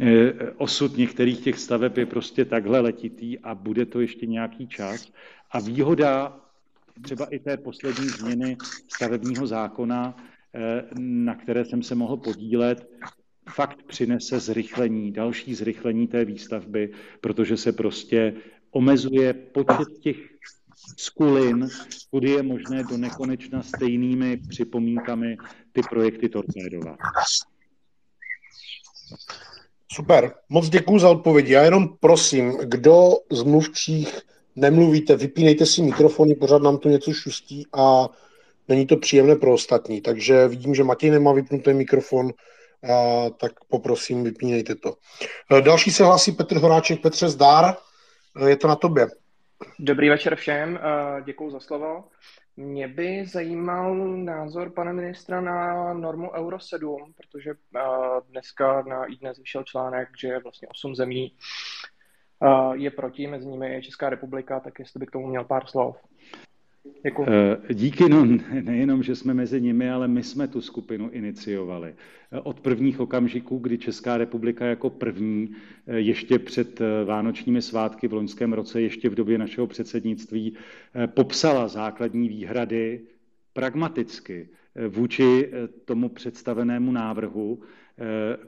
E, osud některých těch staveb je prostě takhle letitý a bude to ještě nějaký čas. A výhoda třeba i té poslední změny stavebního zákona, e, na které jsem se mohl podílet, fakt přinese zrychlení, další zrychlení té výstavby, protože se prostě omezuje počet těch skulin, kudy je možné do nekonečna stejnými připomínkami ty projekty torpédovat. Super, moc děkuji za odpovědi. Já jenom prosím, kdo z mluvčích nemluvíte, vypínejte si mikrofony, pořád nám tu něco šustí a není to příjemné pro ostatní. Takže vidím, že Matěj nemá vypnutý mikrofon, a, tak poprosím, vypínejte to. E, další se hlásí Petr Horáček. Petře, zdár, e, je to na tobě. Dobrý večer všem, děkuji za slovo. Mě by zajímal názor pana ministra na normu Euro 7, protože dneska na iDnes vyšel článek, že vlastně 8 zemí je proti, mezi nimi je Česká republika, tak jestli by k tomu měl pár slov. Děkuji. Eh, díky, no nejenom, že jsme mezi nimi, ale my jsme tu skupinu iniciovali. Eh, od prvních okamžiků, kdy Česká republika jako první, eh, ještě před vánočními svátky v loňském roce, ještě v době našeho předsednictví, popsala základní výhrady pragmaticky vůči tomu představenému návrhu.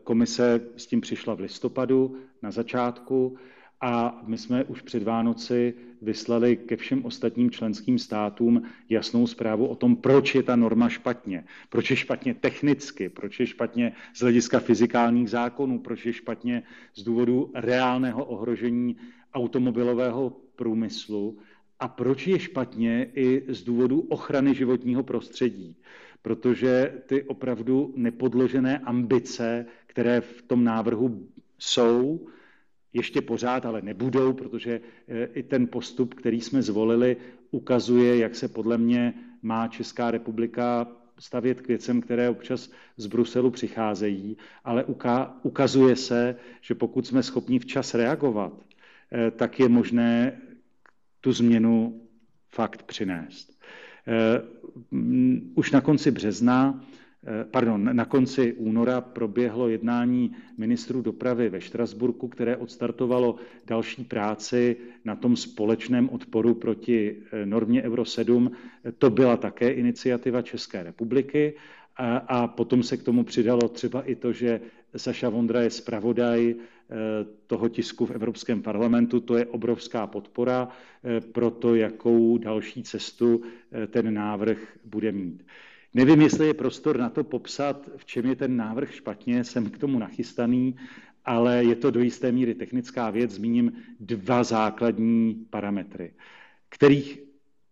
Komise s tím přišla v listopadu na začátku a my jsme už před Vánoci vyslali ke všem ostatním členským státům jasnou zprávu o tom, proč je ta norma špatně. Proč je špatně technicky, proč je špatně z hlediska fyzikálních zákonů, proč je špatně z důvodu reálného ohrožení automobilového průmyslu a proč je špatně i z důvodu ochrany životního prostředí. Protože ty opravdu nepodložené ambice, které v tom návrhu jsou, ještě pořád ale nebudou, protože eh, i ten postup, který jsme zvolili, ukazuje, jak se podle mě má Česká republika stavět k věcem, které občas z Bruselu přicházejí, ale ukazuje se, že pokud jsme schopni včas reagovat, eh, tak je možné tu změnu fakt přinést. Eh, už na konci března pardon, na konci února proběhlo jednání ministrů dopravy ve Štrasburku, které odstartovalo další práci na tom společném odporu proti eh, normě Euro 7. To byla také iniciativa České republiky a, a potom se k tomu přidalo třeba i to, že Saša Vondra je zpravodaj eh, toho tisku v Evropském parlamentu. To je obrovská podpora pro to, jakou další cestu ten návrh bude mít. Nevím, jestli je prostor na to popsat, v čem je ten návrh špatně, jsem k tomu nachystaný, ale je to do jisté míry technická věc. Zmíním dva základní parametry, kterých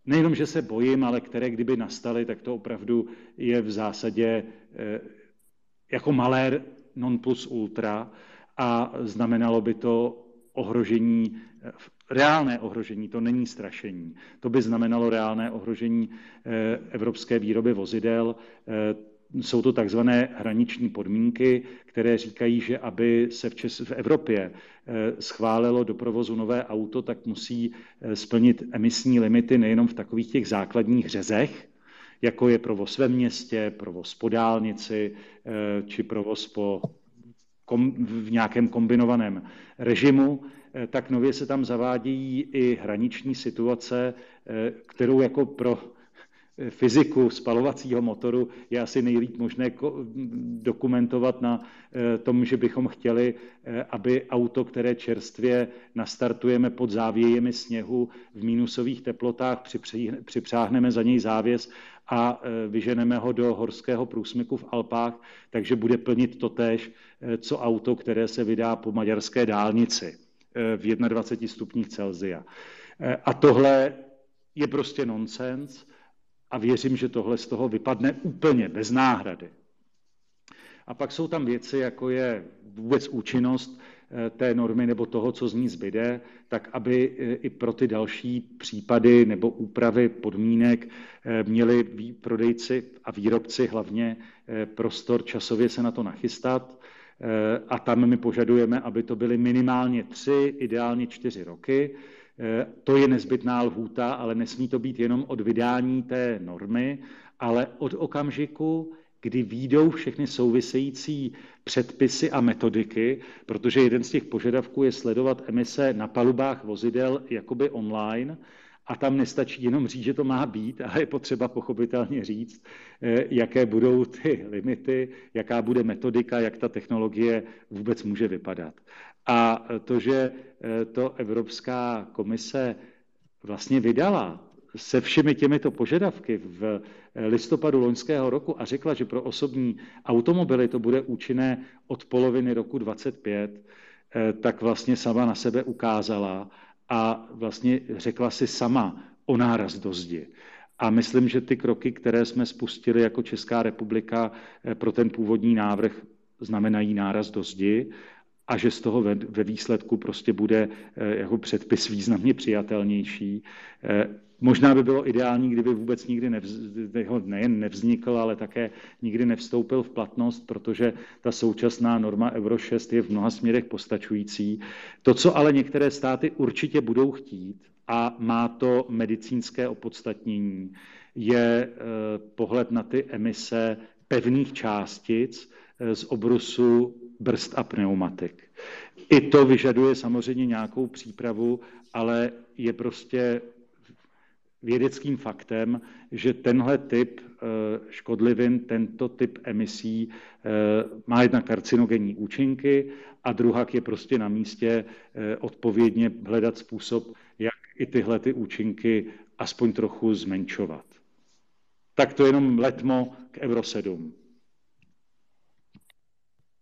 nejenom, že se bojím, ale které kdyby nastaly, tak to opravdu je v zásadě eh, jako malé non plus ultra a znamenalo by to ohrožení eh, reálné ohrožení, to není strašení. To by znamenalo reálné ohrožení eh, evropské výroby vozidel. Eh, jsou to takzvané hraniční podmínky, které říkají, že aby se v, Čes- v Evropě eh, schválilo do provozu nové auto, tak musí splnit emisní limity nejenom v takových těch základních řezech, jako je provoz ve městě, provoz po dálnici či provoz po kom, v nějakém kombinovaném režimu, tak nově se tam zavádějí i hraniční situace, eh, kterou jako pro eh, fyziku spalovacího motoru je asi nejlíp možné dokumentovat na tom, že bychom chtěli, aby auto, které čerstvě nastartujeme pod závějemi sněhu v mínusových teplotách, připřáhneme za něj závěs a vyženeme ho do horského průsmyku v Alpách, takže bude plnit totéž, co auto, které se vydá po maďarské dálnici v 21 stupních Celzia. Eh, a tohle je prostě nonsens a věřím, že tohle z toho vypadne úplně bez náhrady. A pak jsou tam věci, jako je vůbec účinnost eh, té normy nebo toho, co z ní zbyde, tak aby eh, i pro ty další případy nebo úpravy podmínek měli prodejci a výrobci hlavně prostor časově se na to nachystat a tam my požadujeme, aby to byly minimálně tři, ideálně čtyři roky. Eh, to je nezbytná lhůta, ale nesmí to být jenom od vydání té normy, ale od okamžiku, kdy výjdou všechny související předpisy a metodiky, protože jeden z těch požadavků je sledovat emise na palubách vozidel jakoby online a tam nestačí jenom říct, že to má být, ale je potřeba pochopitelně říct, eh, jaké budou ty limity, jaká bude metodika, jak ta technologie vůbec může vypadat. A to, že eh, to Evropská komise vlastně vydala se všemi těmito požadavky v eh, listopadu loňského roku a řekla, že pro osobní automobily to bude účinné od poloviny roku 25, tak vlastně sama na sebe ukázala, a vlastně řekla si sama o náraz do zdi. A myslím, že ty kroky, které jsme spustili jako Česká republika eh, pro ten původní návrh, znamenají náraz do zdi a že z toho ve, výsledku prostě bude jako předpis významně přijatelnější. Možná by bylo ideální, kdyby vůbec nikdy nejen nevznikl, ale také nikdy nevstoupil v platnost, protože ta současná norma Euro 6 je v mnoha směrech postačující. To, co ale některé státy určitě budou chtít, a má to medicínské opodstatnění, je eh, pohled na ty emise pevných částic eh, z obrusu brzd a pneumatik. I to vyžaduje samozřejmě nějakou přípravu, ale je prostě vědeckým faktem, že tenhle typ eh, škodlivin, tento typ emisí má jedna karcinogenní účinky a druhá je prostě na místě odpovědně hledat způsob, jak i tyhle ty účinky aspoň trochu zmenšovat. Tak to je jenom letmo k Euro 7.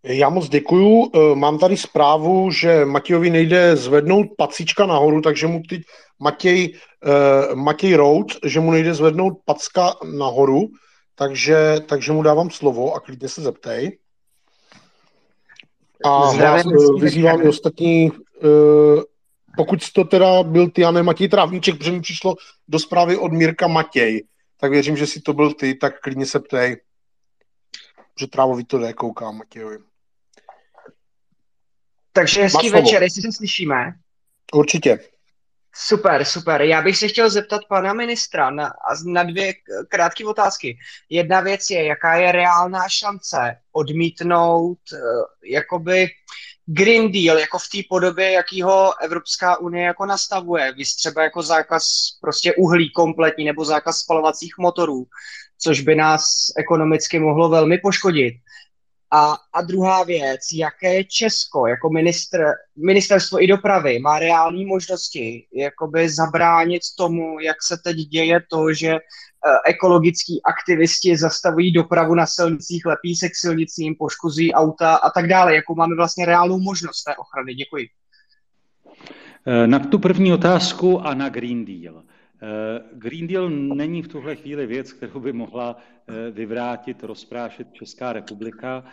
Já moc děkuju. E, mám tady zprávu, že Matějovi nejde zvednout pacíčka nahoru, takže mu teď Matěj, uh, Matěj Rout, že mu nejde zvednout packa nahoru, takže, takže mu dávám slovo a klidně se zeptej. A Zdravím, vás, vyzývám i ostatní, uh, pokud to teda byl ty a ne Matěj Trávníček, protože mi přišlo do zprávy od Mírka Matěj, tak věřím, že si to byl ty, tak klidně se ptej, že Trávový to jde, koukám Matějovi. Takže hezký večer, jestli se slyšíme. Určitě. Super, super. Já bych se chtěl zeptat pana ministra na, na dvě krátké otázky. Jedna věc je, jaká je reálná šance odmítnout uh, jakoby Green Deal jako v té podobě, jakýho Evropská unie jako nastavuje. Vy třeba jako zákaz prostě uhlí kompletní nebo zákaz spalovacích motorů, což by nás ekonomicky mohlo velmi poškodit. A, a druhá věc, jaké Česko jako ministr, ministerstvo i dopravy má reální možnosti jakoby zabránit tomu, jak se teď děje to, že Eh, ekologický aktivisti zastavují dopravu na silnicích, lepí se k silnicím, poškozují auta a tak dále. Jakou máme vlastně reálnou možnost té ochrany? Děkuji. Eh, na tu první otázku a na Green Deal. Eh, Green Deal není v tuhle chvíli věc, kterou by mohla vyvrátit, rozprášit Česká republika,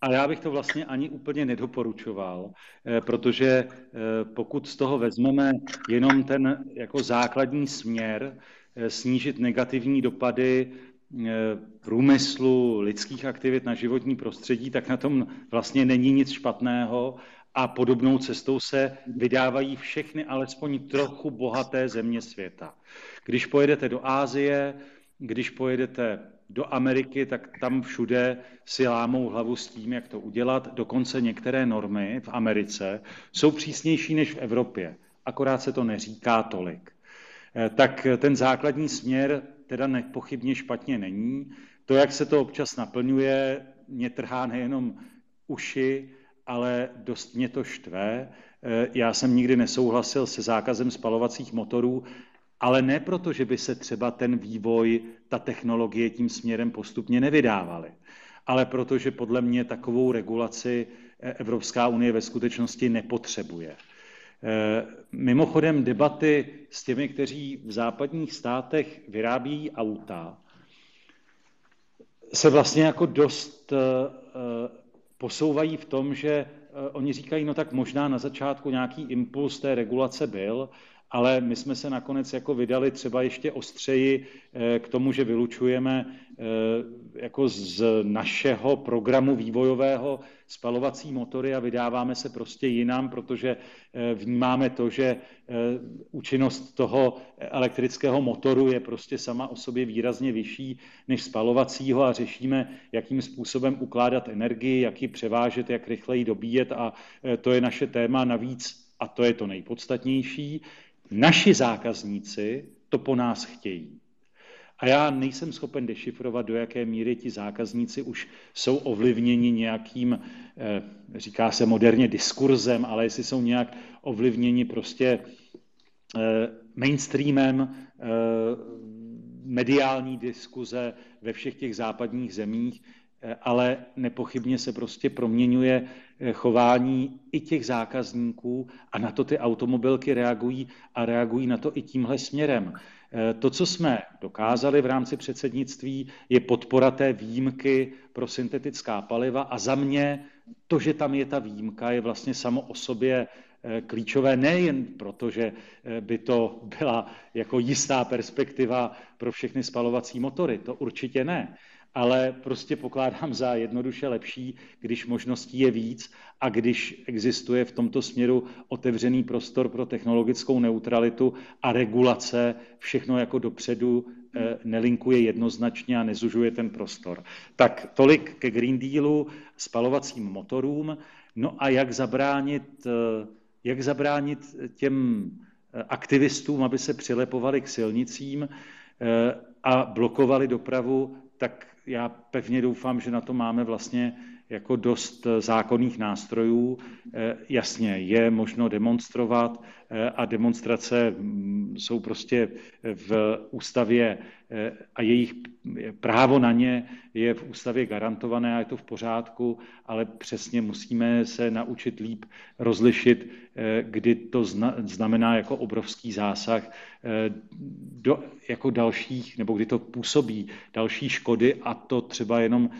ale já bych to vlastně ani úplně nedoporučoval, protože pokud z toho vezmeme jenom ten jako základní směr, Eh, snížit negativní dopady eh, průmyslu, lidských aktivit na životní prostředí, tak na tom vlastně není nic špatného a podobnou cestou se vydávají všechny alespoň trochu bohaté země světa. Když pojedete do Ázie, když pojedete do Ameriky, tak tam všude si lámou hlavu s tím, jak to udělat. Dokonce některé normy v Americe jsou přísnější než v Evropě, akorát se to neříká tolik. Eh, tak ten základní směr teda nepochybně špatně není. To, jak se to občas naplňuje, mě trhá nejenom uši, ale dost mě to štve. Eh, já jsem nikdy nesouhlasil se zákazem spalovacích motorů, ale ne proto, že by se třeba ten vývoj, ta technologie tím směrem postupně nevydávaly, ale proto, že podle mě takovou regulaci eh, Evropská unie ve skutečnosti nepotřebuje. Eh, mimochodem debaty s těmi, kteří v západních státech vyrábí auta, se vlastně jako dost posouvají v tom, že oni říkají, no tak možná na začátku nějaký impuls té regulace byl, ale my jsme se nakonec jako vydali třeba ještě ostřeji eh, k tomu, že vylučujeme eh, jako z našeho programu vývojového spalovací motory a vydáváme se prostě jinam, protože eh, vnímáme to, že účinnost toho elektrického motoru je prostě sama o sobě výrazně vyšší než spalovacího a řešíme, jakým způsobem ukládat energii, jak ji převážet, jak rychleji dobíjet a to je naše téma navíc a to je to nejpodstatnější, Naši zákazníci to po nás chtějí. A já nejsem schopen dešifrovat, do jaké míry ti zákazníci už jsou ovlivněni nějakým, eh, říká se moderně diskurzem, ale jestli jsou nějak ovlivněni prostě eh, mainstreamem eh, mediální diskuze ve všech těch západních zemích. ale nepochybně se prostě proměňuje chování i těch zákazníků a na to ty automobilky reagují a reagují na to i tímhle směrem. To, co jsme dokázali v rámci předsednictví, je podpora té výjimky pro syntetická paliva a za mě to, že tam je ta výjimka, je vlastně samo o sobě eh, klíčové nejen proto, že eh, by to byla jako jistá perspektiva pro všechny spalovací motory, to určitě ne, ale prostě pokládám za jednoduše lepší, když možností je víc a když existuje v tomto směru otevřený prostor pro technologickou neutralitu a regulace, všechno jako dopředu eh, nelinkuje jednoznačně a nezužuje ten prostor. Tak tolik ke Green Dealu, spalovacím motorům. No a jak zabránit, eh, jak zabránit těm eh, aktivistům, aby se přilepovali k silnicím a blokovali dopravu, tak já pevně doufám, že na to máme vlastně jako dost zákonných nástrojů. Eh, jasně, je možno demonstrovat eh, a demonstrace mm, jsou prostě v ústavě eh, a jejich právo na ně je v ústavě garantované a je to v pořádku, ale přesně musíme se naučit líp rozlišit, kdy to znamená jako obrovský zásah do jako dalších, nebo kdy to působí další škody a to třeba jenom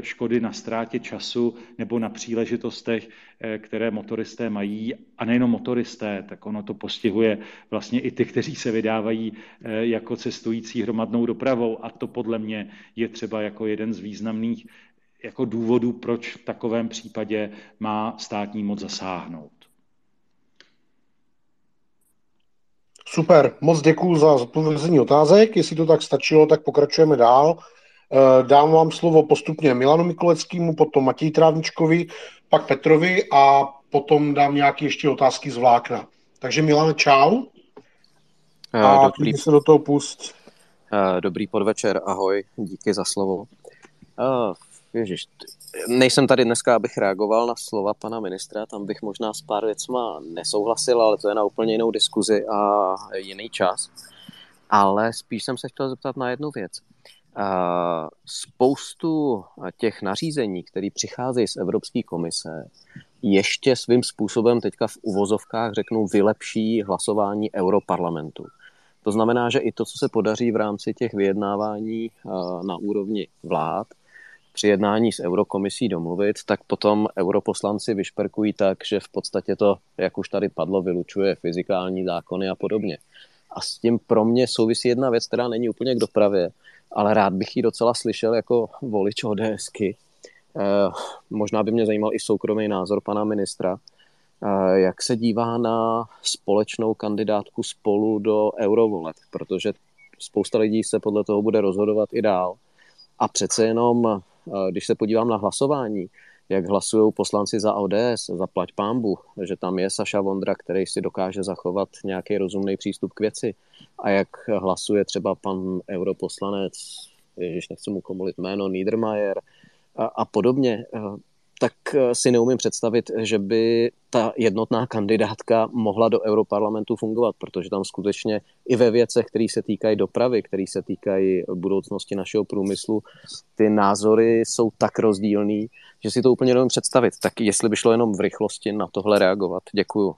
škody na ztrátě času nebo na příležitostech, eh, které motoristé mají. A nejenom motoristé, tak ono to postihuje vlastně i ty, kteří se vydávají eh, jako cestující hromadnou dopravou. A to podle mě je třeba jako jeden z významných jako důvodů, proč v takovém případě má státní moc zasáhnout. Super, moc děkuji za zodpovězení otázek. Jestli to tak stačilo, tak pokračujeme dál. Eh, dám vám slovo postupně Milanu Mikuleckému, potom Matěj Trávničkovi, pak Petrovi a potom dám nějaké ještě otázky z vlákna. Takže Milane, čau. Eh, a Dobrý. se do toho pust. Eh, dobrý podvečer, ahoj, díky za slovo. Ježiš, nejsem tady dneska, abych reagoval na slova pana ministra, tam bych možná s pár věcma nesouhlasil, ale to je na úplně jinou diskuzi a jiný čas. Ale spíš jsem se chtěl zeptat na jednu věc spoustu těch nařízení, které přicházejí z Evropské komise, ještě svým způsobem teďka v uvozovkách řeknu vylepší hlasování Europarlamentu. To znamená, že i to, co se podaří v rámci těch vyjednávání na úrovni vlád, při jednání s Eurokomisí domluvit, tak potom europoslanci vyšperkují tak, že v podstatě to, jak už tady padlo, vylučuje fyzikální zákony a podobně. A s tím pro mě souvisí jedna věc, která není úplně k dopravě, ale rád bych ji docela slyšel jako volič ODSky. Eh, možná by mě zajímal i soukromý názor pana ministra, eh, jak se dívá na společnou kandidátku spolu do eurovoleb, protože spousta lidí se podle toho bude rozhodovat i dál. A přece jenom, eh, když se podívám na hlasování, jak hlasují poslanci za ODS, za plať pámbu, že tam je Saša Vondra, který si dokáže zachovat nějaký rozumný přístup k věci. A jak hlasuje třeba pan europoslanec, ježiš, nechci mu komulit jméno, Niedermayer a, a podobně, tak si neumím představit, že by ta jednotná kandidátka mohla do Europarlamentu fungovat, protože tam skutečně i ve věcech, které se týkají dopravy, které se týkají budoucnosti našeho průmyslu, ty názory jsou tak rozdílný, že si to úplně nevím představit. Tak jestli by šlo jenom v rychlosti na tohle reagovat. Děkuju.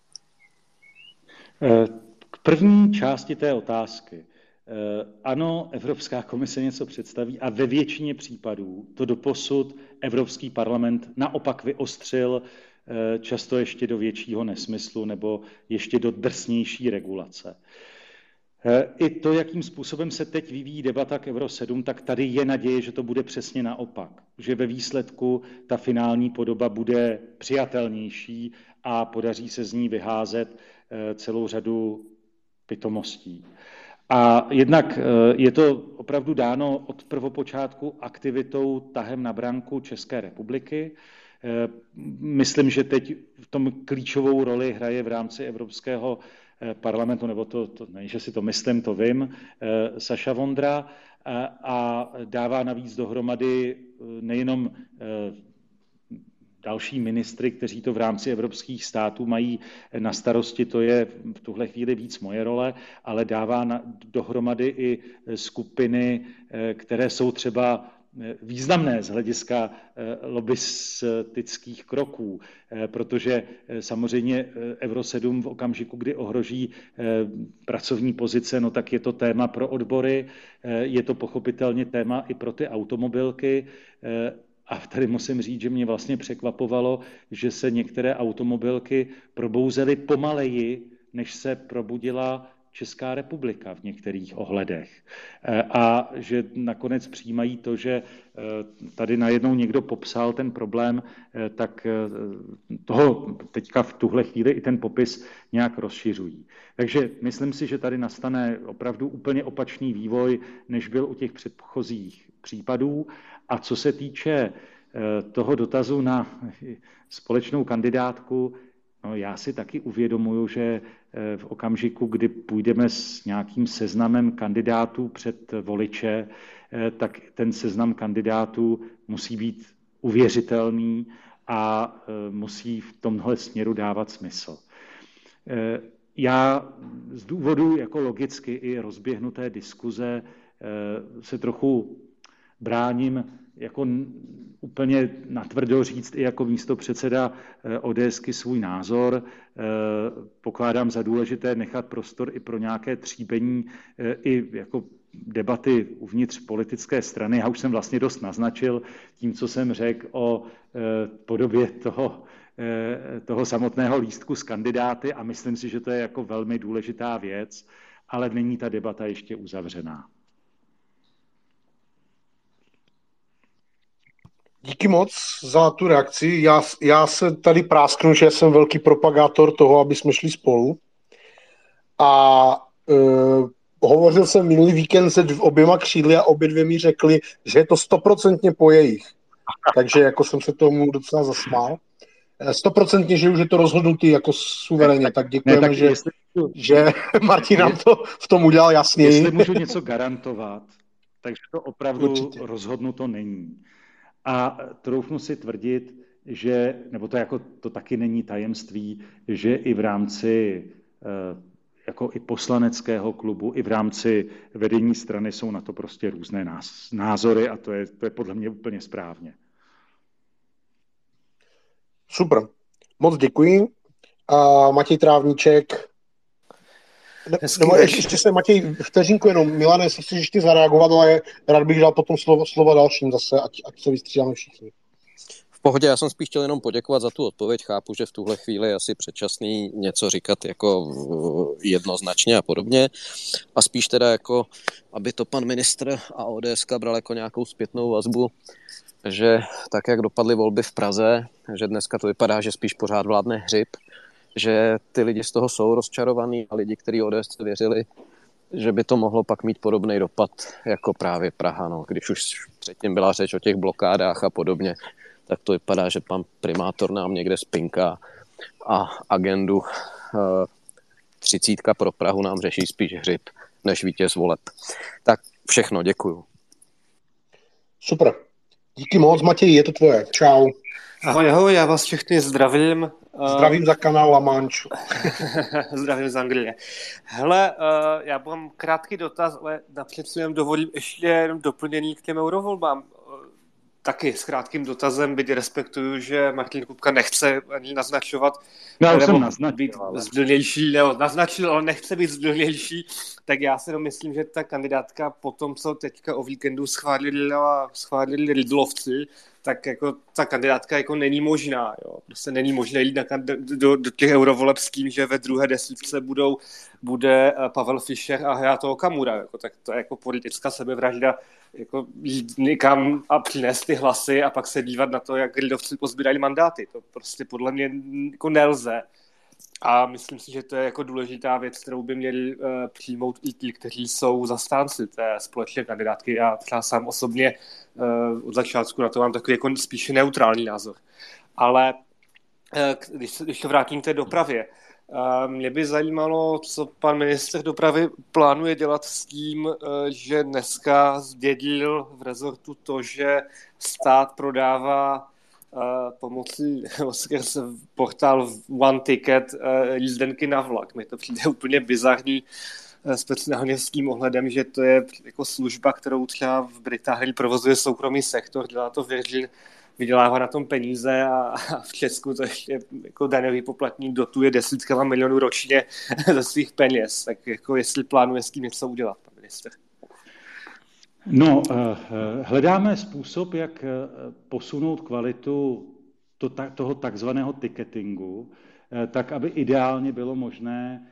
Eh, k první části té otázky. Eh, ano, Evropská komise něco představí a ve většině případů to doposud Evropský parlament naopak vyostřil eh, často ještě do většího nesmyslu nebo ještě do drsnější regulace. Eh, I to, jakým způsobem se teď vyvíjí debata k Euro 7, tak tady je naděje, že to bude přesně naopak. Že ve výsledku ta finální podoba bude přijatelnější a podaří se z ní vyházet celou řadu pitomostí. A jednak eh, je to opravdu dáno od prvopočátku aktivitou tahem na branku České republiky. Eh, myslím, že teď v tom klíčovou roli hraje v rámci Evropského eh, parlamentu, nebo to, to ne, že si to myslím, to vím, Saša Vondra a dává navíc dohromady nejenom další ministry, kteří to v rámci evropských států mají na starosti, to je v tuhle chvíli víc moje role, ale dává na, dohromady i skupiny, eh, které jsou třeba významné z hlediska lobistických kroků, protože samozřejmě Euro 7 v okamžiku, kdy ohroží pracovní pozice, no tak je to téma pro odbory, je to pochopitelně téma i pro ty automobilky, a tady musím říct, že mě vlastně překvapovalo, že se některé automobilky probouzely pomaleji, než se probudila Česká republika v některých ohledech. E, a že nakonec přijímají to, že e, tady najednou někdo popsal ten problém, e, tak toho teďka v tuhle chvíli i ten popis nějak rozšiřují. Takže myslím si, že tady nastane opravdu úplně opačný vývoj, než byl u těch předchozích případů. A co se týče toho dotazu na *laughs* společnou kandidátku, no já si taky uvědomuju, že v okamžiku, kdy půjdeme s nějakým seznamem kandidátů před voliče, eh, tak ten seznam kandidátů musí být uvěřitelný a eh, musí v tomhle směru dávat smysl. Eh, já z důvodu jako logicky i rozběhnuté diskuze se trochu bráním jako úplně natvrdo říct i jako místo předseda eh, ODSky svůj názor. Eh, pokládám za důležité nechat prostor i pro nějaké tříbení eh, i jako debaty uvnitř politické strany. Já už jsem vlastně dost naznačil tím, co jsem řekl o podobě toho, toho samotného lístku s kandidáty a myslím si, že to je jako velmi důležitá věc, ale není ta debata ještě uzavřená. Díky moc za tu reakci. Já, já se tady prásknu, že jsem velký propagátor toho, aby jsme šli spolu. A e, hovořil jsem minulý víkend se oběma křídly a obě dvě mi řekli, že je to stoprocentně po jejich. Takže jako jsem se tomu docela zasmál. E, stoprocentně, že už je to rozhodnutý jako suverénně, tak děkujeme, ne, tak že, jestli, že *laughs* Martin nám to v tom udělal jasněji. Jestli můžu něco garantovat, takže to opravdu Určitě. rozhodnuto není. A troufnu si tvrdit, že, nebo to, jako, to taky není tajemství, že i v rámci eh, jako i poslaneckého klubu, i v rámci vedení strany jsou na to prostě různé názory a to je, to je podle mě úplně správně. Super. Moc děkuji. A Matěj Trávníček. Nebo ještě, ještě se Matěj, vteřinku jenom, Milane, jestli chceš ještě zareagovat, ale rád bych dal potom slovo, slovo dalším zase, ať, ať se vystřídáme všichni. V pohodě, já jsem spíš chtěl jenom poděkovat za tu odpověď. Chápu, že v tuhle chvíli je asi předčasný něco říkat jako jednoznačně a podobně. A spíš teda jako, aby to pan ministr a ODS bral jako nějakou zpětnou vazbu, že tak, jak dopadly volby v Praze, že dneska to vypadá, že spíš pořád vládne hřib, že ty lidi z toho jsou rozčarovaní a lidi, kteří ODS věřili, že by to mohlo pak mít podobný dopad jako právě Praha. No. Když už předtím byla řeč o těch blokádách a podobně, tak to vypadá, že pan primátor nám někde spinká a agendu eh, třicítka pro Prahu nám řeší spíš hřib než vítěz voleb. Tak všechno, děkuju. Super. Díky moc, Matěj, je to tvoje. Čau. Ahoj, ahoj, já vás všechny zdravím. Zdravím za kanál La Manche. *laughs* Zdravím z Anglie. Hele, uh, já mám krátký dotaz, ale napřed si dovolím ještě jenom doplnění k těm eurovolbám taky s krátkým dotazem, byť respektuju, že Martin Kupka nechce ani naznačovat, no, já jsem naznačil, být ale... zdlnější, nebo naznačil, ale nechce být zdlnější, tak já si myslím, že ta kandidátka po tom, co teďka o víkendu schválili, schválili Lidlovci, tak jako ta kandidátka jako není možná. Jo. Prostě není možné jít na, do, do těch eurovoleb s tím, že ve druhé desítce budou, bude eh, Pavel Fischer a Hayato Okamura. Jako, tak to je jako politická sebevražda jako jít někam a přinést ty hlasy a pak se dívat na to, jak lidovci pozbírají mandáty. To prostě podle mě jako nelze. A myslím si, že to je jako důležitá věc, kterou by měli uh, přijmout i ti, kteří jsou zastánci té společné kandidátky. Já třeba sám osobně uh, od začátku na to mám takový jako spíše neutrální názor. Ale uh, když, se, když se vrátím k té dopravě, uh, mě by zajímalo, co pan minister dopravy plánuje dělat s tím, uh, že dneska zdědil v rezortu to, že stát prodává pomocí *laughs* skrz portál One Ticket jízdenky na vlak. Mi to přijde *laughs* úplně bizarní speciálně s tím ohledem, že to je jako služba, kterou třeba v Británii provozuje soukromý sektor, dělá to Virgin, vydělává na tom peníze a, v Česku to ještě jako daňový poplatník dotuje desítkama milionů ročně *laughs* ze svých peněz. Tak jako jestli plánuje s tím něco udělat, pan minister. No, eh, eh, hledáme způsob, jak eh, posunout kvalitu toho takzvaného ticketingu, tak, aby ideálně bylo možné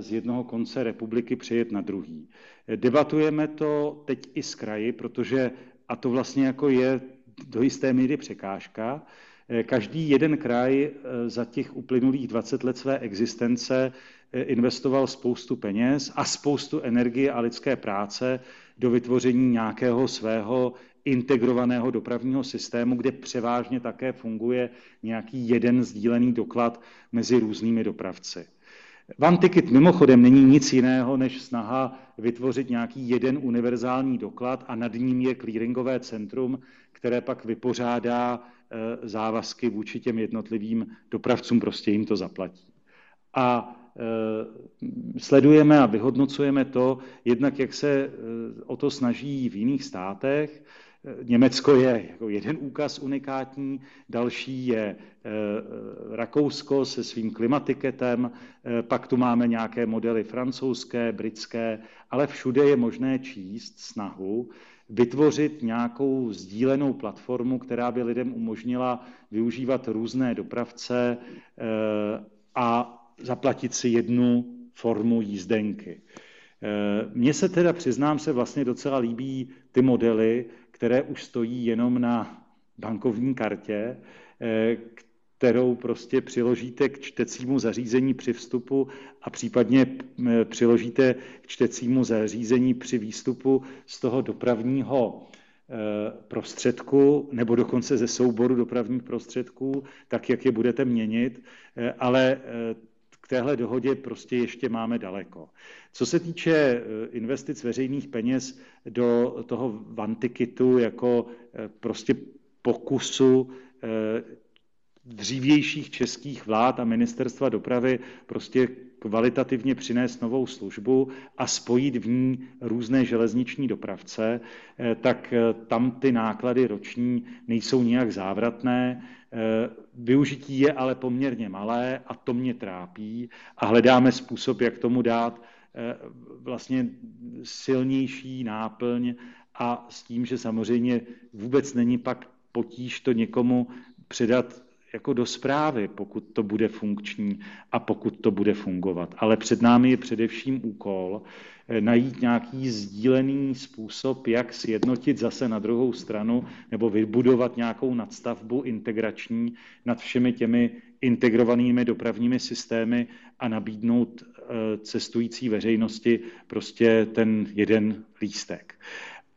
z jednoho konce republiky přejet na druhý. Debatujeme to teď i s kraji, protože, a to vlastně jako je do jisté míry překážka, každý jeden kraj za těch uplynulých 20 let své existence investoval spoustu peněz a spoustu energie a lidské práce do vytvoření nějakého svého integrovaného dopravního systému, kde převážně také funguje nějaký jeden sdílený doklad mezi různými dopravci. Ticket mimochodem není nic jiného než snaha vytvořit nějaký jeden univerzální doklad a nad ním je clearingové centrum, které pak vypořádá eh, závazky vůči těm jednotlivým dopravcům, prostě jim to zaplatí. A sledujeme a vyhodnocujeme to, jednak jak se eh, o to snaží v jiných státech. Eh, Německo je jako jeden úkaz unikátní, další je Rakousko se svým klimatiketem, pak tu máme nějaké modely francouzské, britské, ale všude je možné číst snahu vytvořit nějakou sdílenou platformu, která by lidem umožnila využívat různé dopravce a zaplatit si jednu formu jízdenky. Eh, mně se teda, přiznám se, vlastně docela líbí ty modely, které už stojí jenom na bankovní kartě, eh, kterou prostě přiložíte k čtecímu zařízení při vstupu a případně eh, přiložíte k čtecímu zařízení při výstupu z toho dopravního prostředku nebo dokonce ze souboru dopravních prostředků, tak jak je budete měnit, ale téhle dohodě prostě ještě máme daleko. Co se týče eh, investic veřejných peněz do toho vantikitu jako eh, prostě pokusu eh, dřívějších českých vlád a ministerstva dopravy prostě kvalitativně přinést novou službu a spojit v ní různé železniční dopravce, tak tam ty náklady roční nejsou nijak závratné. Eh, využití je ale poměrně malé a to mě trápí a hledáme způsob, jak tomu dát eh, vlastně silnější náplň a s tím, že samozřejmě vůbec není pak potíž to někomu předat jako do zprávy, pokud to bude funkční a pokud to bude fungovat. Ale před námi je především úkol eh, najít nějaký sdílený způsob, jak sjednotit zase na druhou stranu nebo vybudovat nějakou nadstavbu integrační nad všemi těmi integrovanými dopravními systémy a nabídnout eh, cestující veřejnosti prostě ten jeden lístek.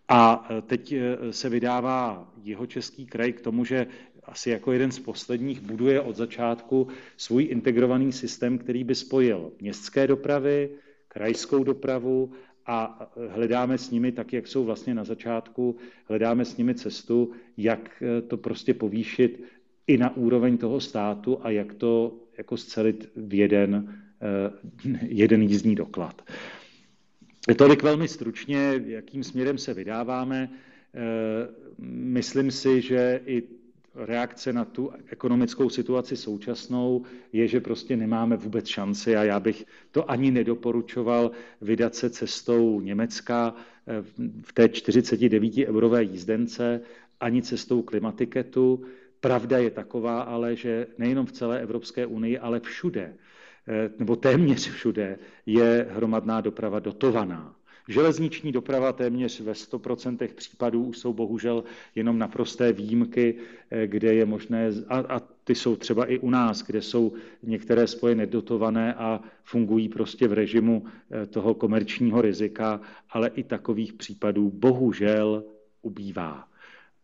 A eh, teď se vydává jeho český kraj k tomu, že asi jako jeden z posledních buduje od začátku svůj integrovaný systém, který by spojil městské dopravy, krajskou dopravu a hledáme s nimi, tak jak jsou vlastně na začátku, hledáme s nimi cestu, jak to prostě povýšit i na úroveň toho státu a jak to jako scelit v jeden, eh, jeden jízdní doklad. Tolik velmi stručně, jakým směrem se vydáváme. Eh, myslím si, že i reakce na tu ekonomickou situaci současnou je, že prostě nemáme vůbec šanci a já bych to ani nedoporučoval vydat se cestou Německa eh, v té 49 eurové jízdence, ani cestou klimatiketu. Pravda je taková ale, že nejenom v celé Evropské unii, ale všude, eh, nebo téměř všude, je hromadná doprava dotovaná. Železniční doprava téměř ve 100% případů už jsou bohužel jenom naprosté výjimky, eh, kde je možné, a, a ty jsou třeba i u nás, kde jsou některé spoje nedotované a fungují prostě v režimu eh, toho komerčního rizika, ale i takových případů bohužel ubývá.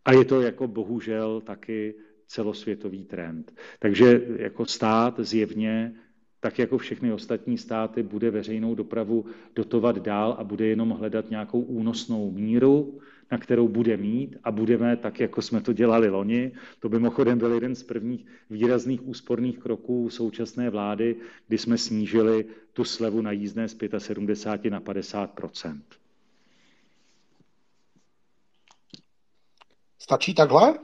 A je to jako bohužel taky celosvětový trend. Takže jako stát zjevně tak jako všechny ostatní státy bude veřejnou dopravu dotovat dál a bude jenom hledat nějakou únosnou míru, na kterou bude mít a budeme tak, jako jsme to dělali loni. To by mimochodem byl jeden z prvních výrazných úsporných kroků současné vlády, kdy jsme snížili tu slevu na jízdné z 75 na 50% Stačí takhle?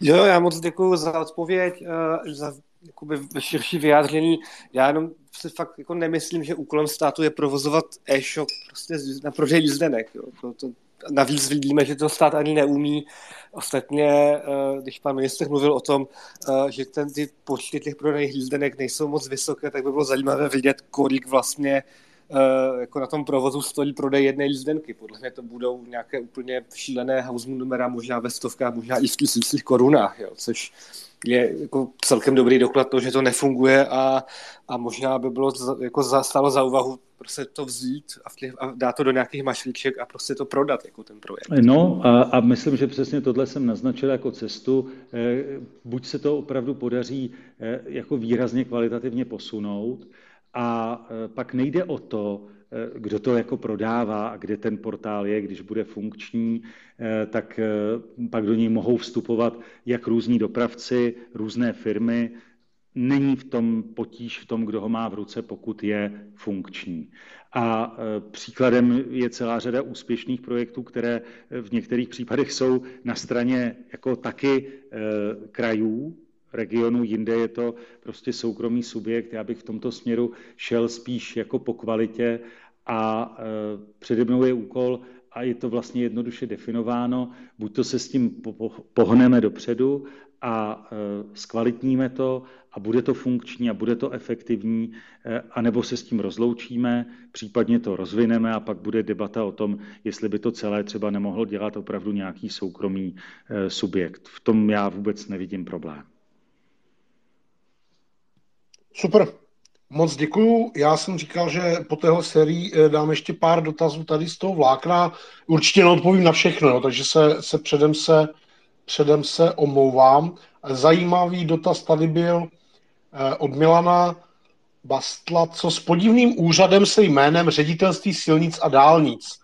Jo, já moc děkuji za odpověď, eh, za jakoby širší vyjádření. Já jenom si fakt jako nemyslím, že úkolem státu je provozovat e-shop prostě na prodej jízdenek. Jo. To, to, navíc vidíme, že to stát ani neumí. Ostatně, eh, když pan minister mluvil o tom, eh, že ten, ty počty těch prodaných jízdenek nejsou moc vysoké, tak by bylo zajímavé vidět, kolik vlastně jako na tom provozu stojí prodej jedné jízdenky. Podle mě to budou nějaké úplně šílené house numera, možná ve stovkách, možná i v tisících korunách, jo, což je jako celkem dobrý doklad toho, že to nefunguje a, a možná by bylo za, jako za, stálo za úvahu prostě to vzít a, těch, a dát to do nějakých mašlíček a prostě to prodat jako ten projekt. No a, a myslím, že přesně tohle jsem naznačil jako cestu. Eh, buď se to opravdu podaří eh, jako výrazně kvalitativně posunout, a e, pak nejde o to, e, kdo to jako prodává a kde ten portál je, když bude funkční, e, tak pak do něj mohou vstupovat jak různí dopravci, různé firmy. Není v tom potíž v tom, kdo ho má v ruce, pokud je funkční. A příkladem je celá řada úspěšných projektů, které v některých případech jsou na straně jako taky krajů, regionu, jinde je to prostě soukromý subjekt. Já bych v tomto směru šel spíš jako po kvalitě a e, přede mnou je úkol, a je to vlastně jednoduše definováno, buď to se s tím pohneme dopředu a e, zkvalitníme to a bude to funkční a bude to efektivní, e, anebo se s tím rozloučíme, případně to rozvineme a pak bude debata o tom, jestli by to celé třeba nemohlo dělat opravdu nějaký soukromý subjekt. V tom já vůbec nevidím problém. Super. Moc děkuju. Já jsem říkal, že po téhle sérii eh, dám ještě pár dotazů tady z toho vlákna. Určitě neodpovím na všechno, jo, takže se, se, předem se předem se omlouvám. Zajímavý dotaz tady byl eh, od Milana Bastla, co s podivným úřadem se jménem ředitelství silnic a dálnic.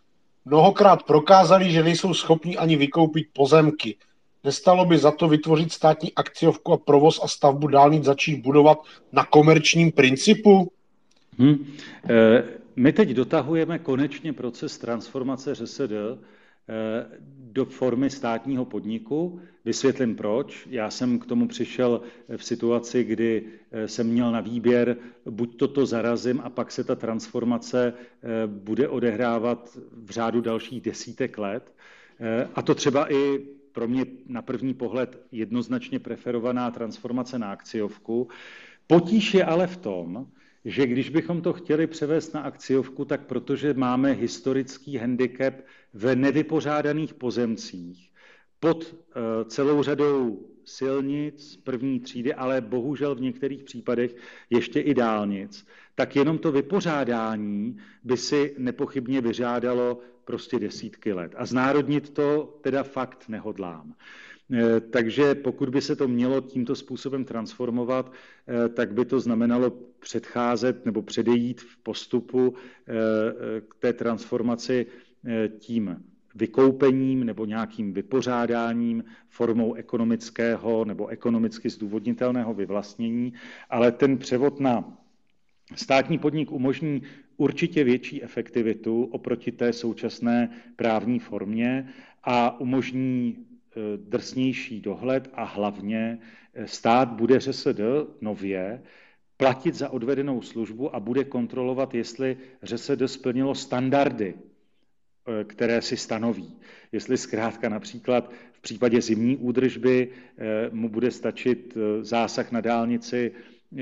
Mnohokrát prokázali, že nejsou schopni ani vykoupit pozemky. Nestalo by za to vytvořit státní akciovku a provoz a stavbu dálnic začít budovat na komerčním principu? Hmm. My teď dotahujeme konečně proces transformace ŘSD e, do formy státního podniku. Vysvětlím proč. Já jsem k tomu přišel v situaci, kdy jsem měl na výběr, buď toto zarazím a pak se ta transformace bude odehrávat v řádu dalších desítek let. A to třeba i pro mě na první pohled jednoznačně preferovaná transformace na akciovku. Potíž je ale v tom, že když bychom to chtěli převést na akciovku, tak protože máme historický handicap v nevypořádaných pozemcích pod eh, celou řadou silnic první třídy, ale bohužel v některých případech ještě i dálnic, tak jenom to vypořádání by si nepochybně vyžádalo prostě desítky let. A znárodnit to teda fakt nehodlám. Eh, takže pokud by se to mělo tímto způsobem transformovat, eh, tak by to znamenalo předcházet nebo předejít v postupu eh, k té transformaci tím vykoupením nebo nějakým vypořádáním formou ekonomického nebo ekonomicky zdůvodnitelného vyvlastnění, ale ten převod na státní podnik umožní určitě větší efektivitu oproti té současné právní formě a umožní e, drsnější dohled a hlavně e, stát bude ŘSD nově platit za odvedenou službu a bude kontrolovat, jestli ŘSD splnilo standardy, které si stanoví. Jestli zkrátka například v případě zimní údržby mu bude stačit zásah na dálnici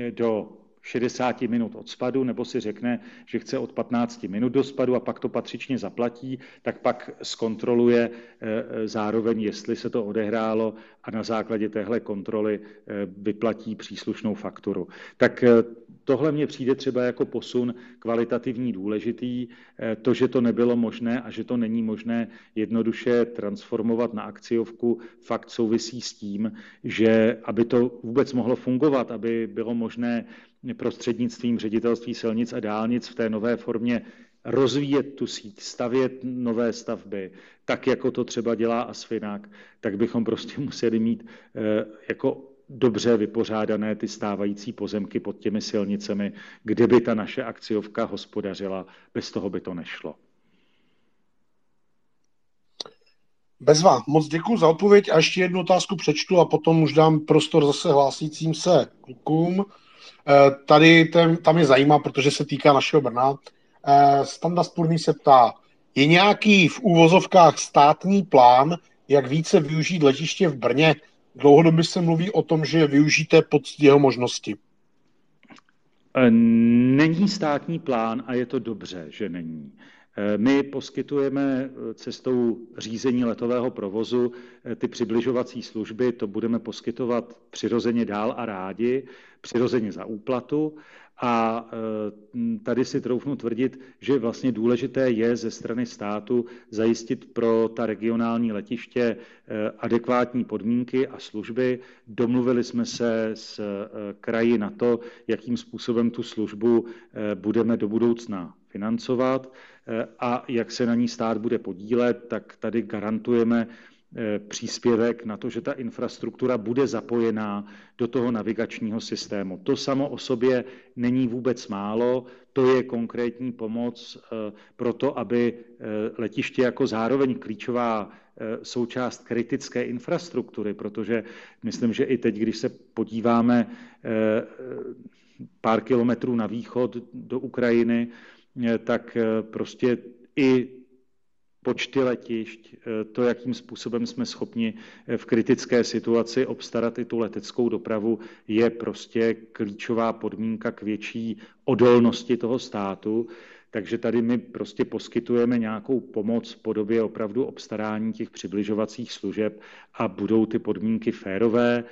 do 60 minut od spadu, nebo si řekne, že chce od 15 minut do spadu a pak to patřičně zaplatí, tak pak zkontroluje eh, eh, zároveň, jestli se to odehrálo a na základě téhle kontroly eh, vyplatí příslušnou fakturu. Tak tohle mně přijde třeba jako posun kvalitativní důležitý. To, že to nebylo možné a že to není možné jednoduše transformovat na akciovku, fakt souvisí s tím, že aby to vůbec mohlo fungovat, aby bylo možné prostřednictvím ředitelství silnic a dálnic v té nové formě rozvíjet tu síť, stavět nové stavby, tak jako to třeba dělá Asfinag, tak bychom prostě *laughs* museli mít jako dobře vypořádané ty stávající pozemky pod těmi silnicemi, kde by ta naše akciovka hospodařila. Bez toho by to nešlo. Bezva, moc děkuji za odpověď a ještě jednu otázku přečtu a potom už dám prostor zase hlásícím se klukům. Eh, tady ten, tam je zajímá, protože se týká našeho Brna. Eh, Standa Spurný se ptá, je nějaký v úvozovkách státní plán, jak více využít letiště v Brně? Dlouhodobě se mluví o tom, že využijete pod jeho možnosti. Eh, není státní plán a je to dobře, že není. Eh, my poskytujeme eh, cestou řízení letového provozu ty přibližovací služby, to budeme poskytovat přirozeně dál a rádi, přirozeně za úplatu a e, tady si troufnu tvrdit, že vlastně důležité je ze strany státu zajistit pro ta regionální letiště e, adekvátní podmínky a služby. Domluvili jsme se s e, kraji na to, jakým způsobem tu službu budeme do budoucna financovat a jak se na ní stát bude podílet, tak tady garantujeme Eh, příspěvek na to, že ta infrastruktura bude zapojená do toho navigačního systému. To samo o sobě není vůbec málo, to je konkrétní pomoc eh, pro to, aby eh, letiště jako zároveň klíčová součást kritické infrastruktury, protože myslím, že i teď, když se podíváme pár kilometrů na východ do Ukrajiny, tak prostě i počty letišť, eh, to, jakým způsobem jsme schopni eh, v kritické situaci obstarat i tu leteckou dopravu, je prostě klíčová podmínka k větší odolnosti toho státu. Takže tady my prostě poskytujeme nějakou pomoc v podobě opravdu obstarání těch přibližovacích služeb a budou ty podmínky férové,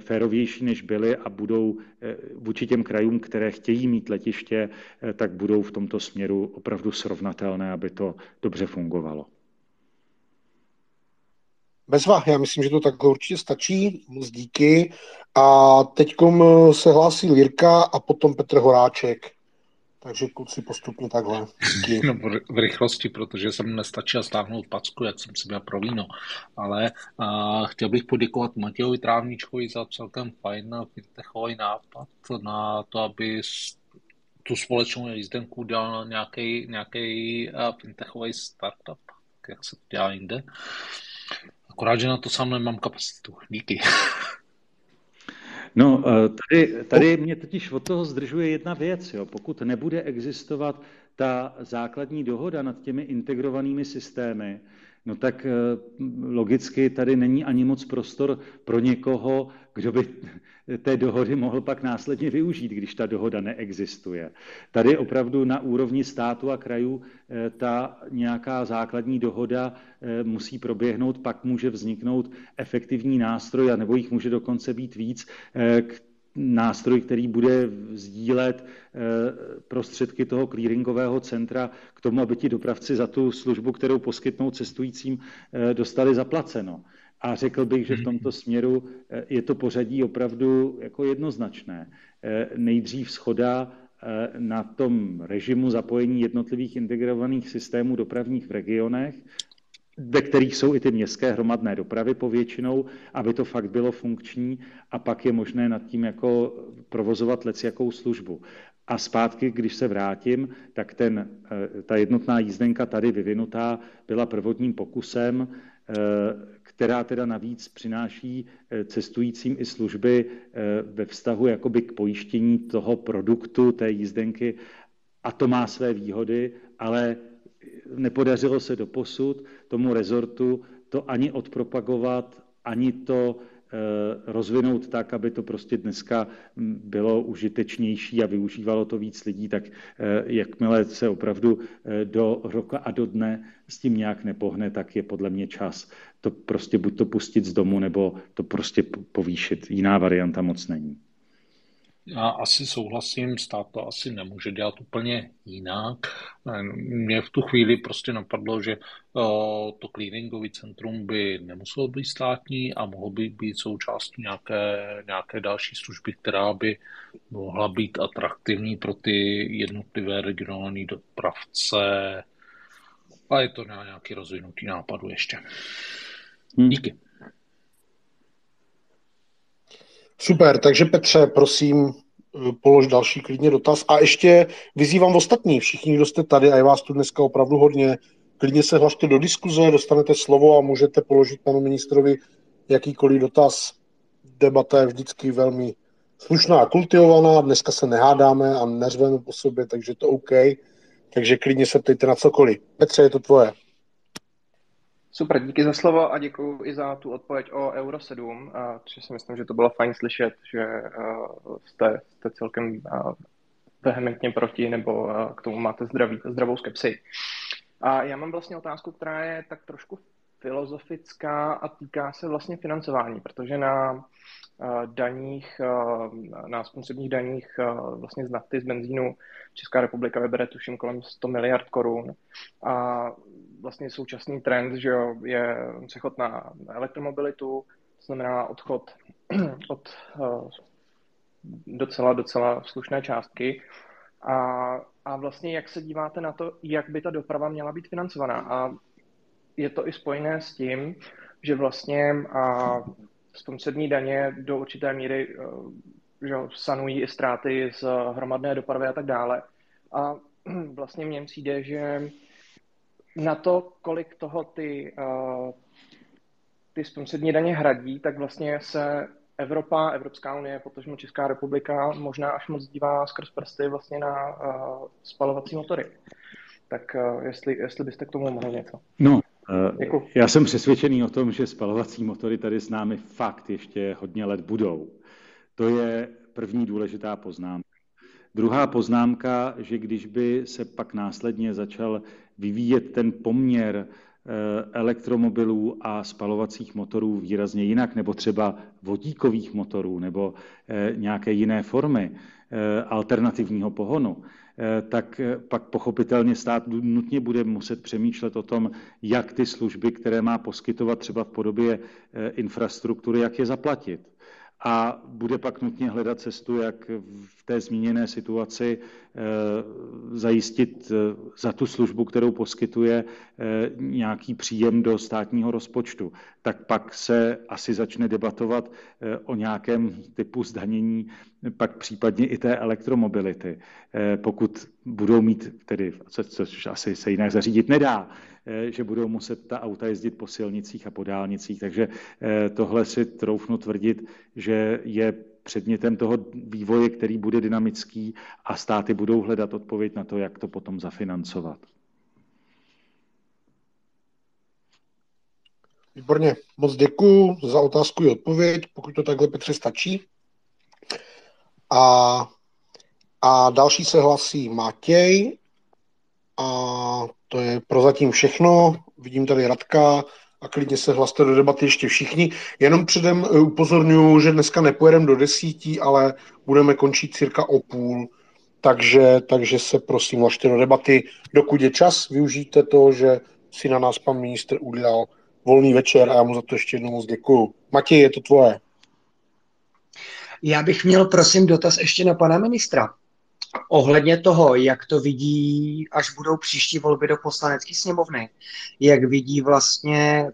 férovější, než byly a budou eh, vůči těm krajům, které chtějí mít letiště, eh, tak budou v tomto směru opravdu srovnatelné, aby to dobře fungovalo. Bezva, já myslím, že to tak určitě stačí. Moc díky. A teď se hlásí Lírka a potom Petr Horáček. Takže kluci postupně takhle. *laughs* No, v rychlosti, protože jsem nestačil stáhnout packu, jak jsem si měl pro víno. Ale uh, chtěl bych poděkovat Matějovi Trávničkovi za celkem fajn fintechový nápad na to, aby tu společnou jízdenku dělal nějaký, nějaký fintechový startup, jak se to dělá jinde. Akorát, že na to sám nemám kapacitu. Díky. *laughs* No, eh, tady, tady mě totiž od toho zdržuje jedna věc. Jo. Pokud nebude existovat ta základní dohoda nad těmi integrovanými systémy, no tak eh, logicky tady není ani moc prostor pro někoho, kdo by té dohody mohl pak následně využít, když ta dohoda neexistuje. Tady opravdu na úrovni státu a krajů eh, ta nějaká základní dohoda eh, musí proběhnout, pak může vzniknout efektivní nástroj, a nebo jich může dokonce být víc, nástroj, který bude sdílet prostředky toho clearingového centra k tomu, aby ti dopravci za tu službu, kterou poskytnou cestujícím, dostali zaplaceno. A řekl bych, že v tomto směru eh, je to pořadí opravdu jako jednoznačné. Eh, nejdřív schoda eh, na tom režimu zapojení jednotlivých integrovaných systémů dopravních v regionech, ve kterých jsou i ty městské hromadné dopravy povětšinou, aby to fakt bylo funkční a pak je možné nad tím jako provozovat lec jakou službu. A zpátky, když se vrátím, tak ten, ta jednotná jízdenka tady vyvinutá byla prvotním pokusem, která teda navíc přináší eh, cestujícím i služby eh, ve vztahu jakoby k pojištění toho produktu, té jízdenky. A to má své výhody, ale nepodařilo se do posud tomu rezortu to ani odpropagovat, ani to rozvinout tak, aby to prostě dneska hm, bylo užitečnější a využívalo to víc lidí, tak eh, jakmile se opravdu eh, do roka a do dne s tím nějak nepohne, tak je podle mě čas to prostě buď to pustit z domu, nebo to prostě povýšit. Jiná varianta moc není. Já asi souhlasím, stát to asi nemůže dělat úplně jinak. Mně v tu chvíli prostě napadlo, že to cleaningový centrum by nemuselo být státní a mohlo by být součástí nějaké, nějaké další služby, která by mohla být atraktivní pro ty jednotlivé regionální dopravce. A je to na nějaký rozvinutý nápadu ještě. Hmm. Díky. Super, takže Petře, prosím, eh, polož další klidně dotaz. A ještě vyzývám ostatní, všichni, kdo jste tady, a je vás tu dneska opravdu hodně, klidně se hlašte do diskuze, dostanete slovo a můžete položit panu ministrovi jakýkoliv dotaz. Debata je vždycky velmi slušná a kultivovaná, dneska se nehádáme a neřveme po sobě, takže to OK. Takže klidně se ptejte na cokoliv. Petře, je to tvoje. Super, díky za slovo a děkuji i za tu odpověď o Euro 7, protože si myslím, že to bylo fajn slyšet, že jste, jste celkem vehementně proti nebo k tomu máte zdravý, zdravou skepsi. A já mám vlastně otázku, která je tak trošku filozofická a týká se vlastně financování, protože na daních, na spotřebních daních vlastně z nafty, z benzínu Česká republika vybere tuším kolem 100 miliard korun a vlastně současný trend, že jo, je přechod na elektromobilitu, to znamená odchod *clears throat* od docela, docela slušné částky. A, a vlastně jak se díváte na to, jak by ta doprava měla být financovaná? A je to i spojené s tím, že vlastně a spotřební daně do určité míry uh, že sanují i ztráty z hromadné dopravy a tak dále. A *clears throat* vlastně mně přijde, že na to, kolik toho ty, uh, ty spotřební daně hradí, tak vlastně se Evropa, Evropská unie, protože Česká republika možná až moc dívá skrz prsty vlastně na spalovací motory. Tak jestli, jestli byste k tomu mohli něco. No, uh, já jsem přesvědčený o tom, že spalovací motory tady s námi fakt ještě hodně let budou. To je první důležitá poznámka. Druhá poznámka, že když by se pak následně začal vyvíjet ten poměr eh, elektromobilů a spalovacích motorů výrazně jinak, nebo třeba vodíkových motorů, nebo eh, nějaké jiné formy eh, alternativního pohonu, tak pak pochopitelně stát nutně bude muset přemýšlet o tom, jak ty služby, které má poskytovat třeba v podobě infrastruktury, jak je zaplatit. A bude pak nutně hledat cestu, jak v té zmíněné situaci eh, zajistit eh, za tu službu, kterou poskytuje, eh, nějaký příjem do státního rozpočtu. Tak pak se asi začne debatovat o nějakém typu zdanění, pak případně i té elektromobility. Pokud budou mít, tedy, což asi se jinak zařídit nedá, Eh, že budou muset ta auta jezdit po silnicích a po dálnicích. Takže eh, tohle si troufnu tvrdit, že je předmětem toho vývoje, který bude dynamický a státy budou hledat odpověď na to, jak to potom zafinancovat. Výborně, moc děkuji za otázku i odpověď, pokud to takhle Petře stačí. A, a další se hlasí Matěj a to je prozatím všechno. Vidím tady Radka a klidně se hlaste do debaty ještě všichni. Jenom předem eh, upozorňuji, že dneska nepojedeme do desítí, ale budeme končit cirka o půl, takže, takže se prosím hlašte do debaty. Dokud je čas, využijte to, že si na nás pan ministr udělal volný večer a já mu za to ještě jednou moc děkuju. Matěj, je to tvoje. Já bych měl prosím dotaz ještě na pana ministra ohledně toho, jak to vidí, až budou příští volby do poslanecké sněmovny, jak vidí vlastně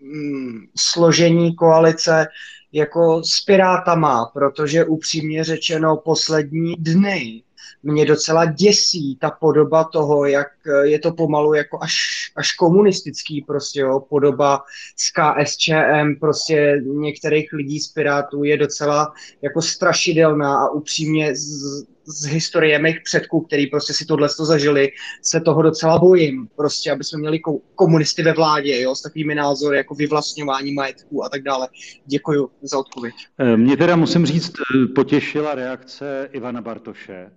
mm, složení koalice jako s Pirátama, protože upřímně řečeno poslední dny mě docela děsí ta podoba toho, jak je to pomalu jako až, až komunistický prostě, jo, podoba s KSČM, prostě některých lidí z Pirátů je docela jako strašidelná a upřímně z, z historie mých předků, který prostě si tohle to zažili, se toho docela bojím. Prostě, aby jsme měli komunisty ve vládě, jo, s takovými názory jako vyvlastňování majetku a tak dále. Děkuji za odpověď. Eh, mě teda musím říct, eh, potěšila reakce Ivana Bartoše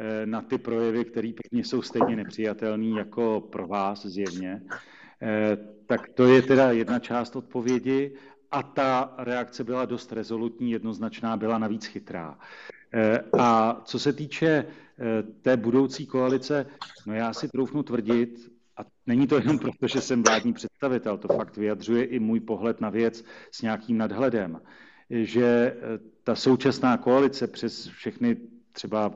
eh, na ty projevy, které pro mě jsou stejně nepřijatelné jako pro vás zjevně. Tak to je teda jedna část odpovědi. a ta reakce byla dost rezolutní, jednoznačná, byla navíc chytrá. Eh, a co se týče eh, té budoucí koalice, no já si troufnu tvrdit, a není to jenom proto, že jsem vládní představitel, to fakt vyjadřuje i můj pohled na věc s nějakým nadhledem, že eh, ta současná koalice přes všechny třeba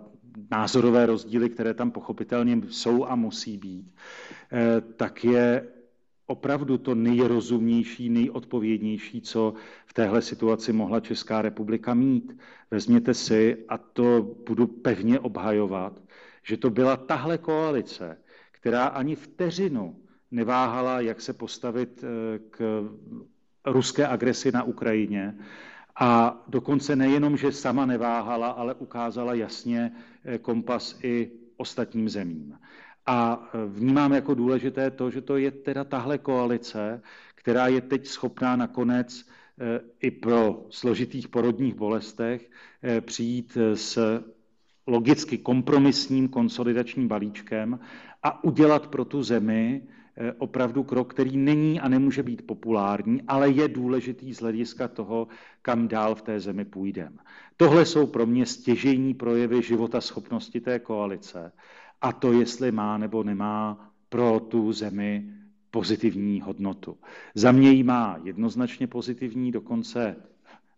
názorové rozdíly, které tam pochopitelně jsou a musí být, tak je opravdu to nejrozumnější, nejodpovědnější, co v téhle situaci mohla Česká republika mít. Vezměte si, a to budu pevně obhajovat, že to byla tahle koalice, která ani vteřinu neváhala, jak se postavit eh, k ruské agresi na Ukrajině. A dokonce nejenom, že sama neváhala, ale ukázala jasně eh, kompas i ostatním zemím. A e, vnímám jako důležité to, že to je teda tahle koalice, která je teď schopná nakonec e, i pro složitých porodních bolestech e, přijít s logicky kompromisním konsolidačním balíčkem a udělat pro tu zemi opravdu krok, který není a nemůže být populární, ale je důležitý z hlediska toho, kam dál v té zemi půjdeme. Tohle jsou pro mě stěžejní projevy života schopnosti té koalice a to, jestli má nebo nemá pro tu zemi pozitivní hodnotu. Za mě ji má jednoznačně pozitivní, dokonce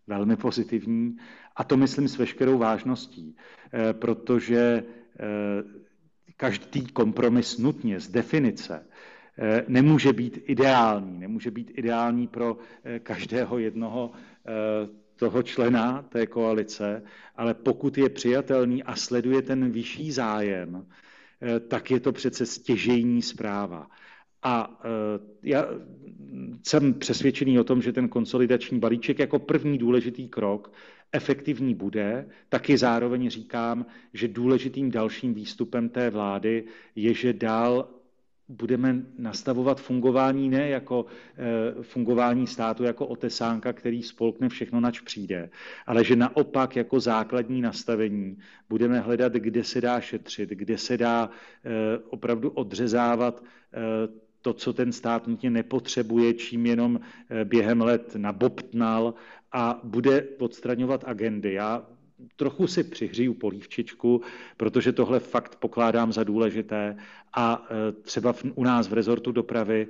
velmi pozitivní, a to myslím s veškerou vážností, eh, protože eh, každý kompromis nutně z definice eh, nemůže být ideální. Nemůže být ideální pro každého jednoho toho člena té koalice, ale pokud je přijatelný a sleduje ten vyšší zájem, tak je to přece stěžejní zpráva. A eh, já jsem přesvědčený o tom, že ten konsolidační balíček jako první důležitý krok efektivní bude, taky zároveň říkám, že důležitým dalším výstupem té vlády je, že dál budeme nastavovat fungování ne jako e, fungování státu jako otesánka, který spolkne všechno, nač přijde, ale že naopak jako základní nastavení budeme hledat, kde se dá šetřit, kde se dá e, opravdu odřezávat e, to, co ten stát nutně nepotřebuje, čím jenom během let nabobtnal a bude odstraňovat agendy. Já trochu si přihřiju polívčičku, protože tohle fakt pokládám za důležité. A e, třeba u nás v rezortu dopravy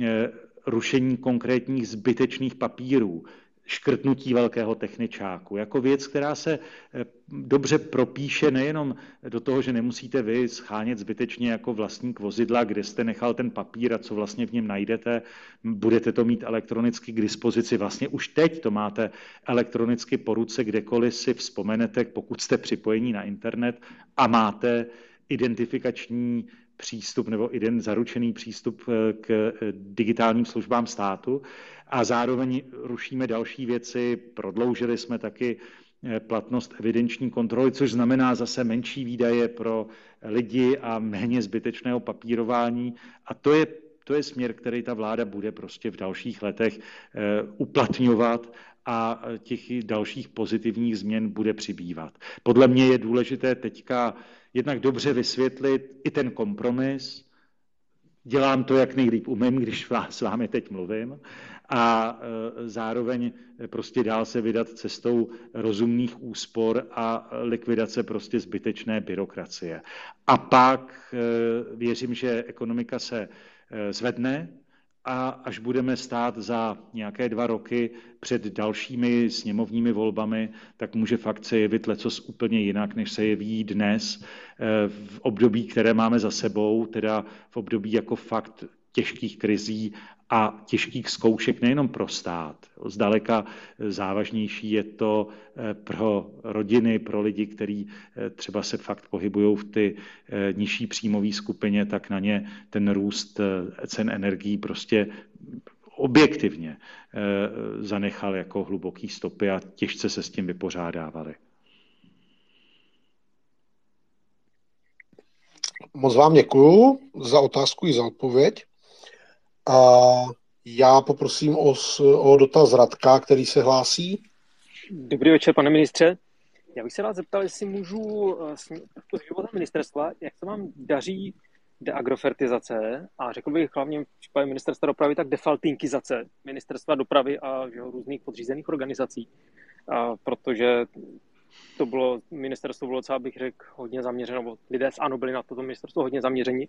e, rušení konkrétních zbytečných papírů, škrtnutí velkého techničáku, jako věc, která se eh, dobře propíše nejenom do toho, že nemusíte vy schánět zbytečně jako vlastník vozidla, kde jste nechal ten papír a co vlastně v něm najdete, budete to mít elektronicky k dispozici. Vlastně už teď to máte elektronicky po ruce, kdekoliv si vzpomenete, pokud jste připojení na internet a máte identifikační přístup nebo jeden zaručený přístup eh, k eh, digitálním službám státu a zároveň rušíme další věci. Prodloužili jsme taky eh, platnost evidenční kontroly, což znamená zase menší výdaje pro lidi a méně zbytečného papírování. A to je, to je směr, který ta vláda bude prostě v dalších letech uplatňovat a těch dalších pozitivních změn bude přibývat. Podle mě je důležité teďka jednak dobře vysvětlit i ten kompromis. Dělám to, jak nejlíp umím, když s vámi teď mluvím. A e, zároveň prostě dál se vydat cestou rozumných úspor a likvidace prostě zbytečné byrokracie. A pak e, věřím, že ekonomika se e, zvedne, a až budeme stát za nějaké dva roky před dalšími sněmovními volbami, tak může fakt se jevit lecos úplně jinak, než se jeví dnes eh, v období, které máme za sebou, teda v období jako fakt těžkých krizí a těžkých zkoušek nejenom pro stát. Zdaleka závažnější je to eh, pro rodiny, pro lidi, kteří eh, třeba se fakt pohybují v ty eh, nižší příjmové skupině, tak na ně ten růst cen energií prostě objektivně zanechal jako hluboký stopy a těžce se s tím vypořádávali. Moc vám děkuju za otázku i za odpověď. A já poprosím o, o dotaz Radka, který se hlásí. Dobrý večer, pane ministře. Já bych se vás zeptal, jestli můžu eh, života ministerstva, jak se vám daří deagrofertizace a řekl bych hlavně v případě ministerstva dopravy tak defaltinkizace ministerstva dopravy a že, různých podřízených organizací, a, protože to bylo, ministerstvo bylo docela, bych řekl, hodně zaměřeno, lidé z ANO byli na toto ministerstvo hodně zaměření.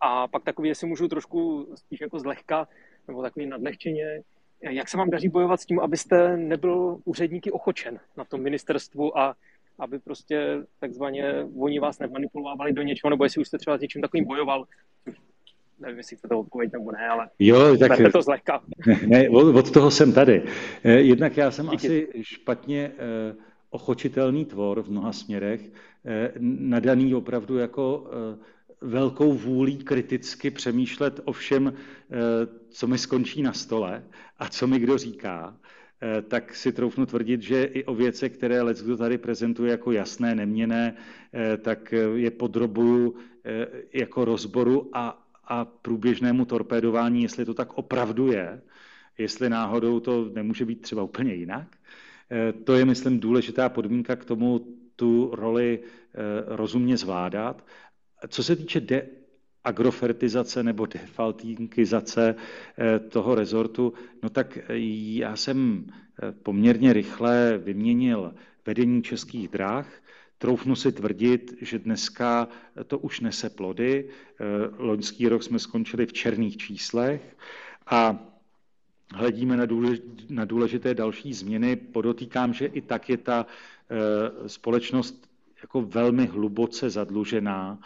A pak takový, jestli můžu trošku spíš jako zlehka, nebo takový nadlehčeně, jak se vám daří bojovat s tím, abyste nebyl úředníky ochočen na tom ministerstvu a aby prostě takzvaně oni vás nemanipulovali do něčeho, nebo jestli už jste třeba s něčím takovým bojoval, nevím, jestli chcete odpověď nebo ne, ale jo, tak, to zlehka. Ne, od toho jsem tady. Eh, jednak já jsem Díky. asi špatně eh, ochočitelný tvor v mnoha směrech, eh, nadaný opravdu jako velkou vůlí kriticky přemýšlet o všem, co mi skončí na stole a co mi kdo říká Eh, tak si troufnu tvrdit, že i o věce, které let kdo tady prezentuje jako jasné, neměné, eh, tak je podrobuju eh, jako rozboru a, a průběžnému torpédování, jestli to tak opravdu je, jestli náhodou to nemůže být třeba úplně jinak. To je, myslím, důležitá podmínka k tomu tu roli rozumně zvládat. Co se týče de agrofertizace nebo defaltinkizace eh, toho rezortu, no tak eh, já jsem eh, poměrně rychle vyměnil vedení českých dráh, Troufnu si tvrdit, že dneska to už nese plody. Loňský rok jsme skončili v černých číslech a hledíme na důležité další změny. Podotýkám, že i tak je ta společnost jako velmi hluboce zadlužená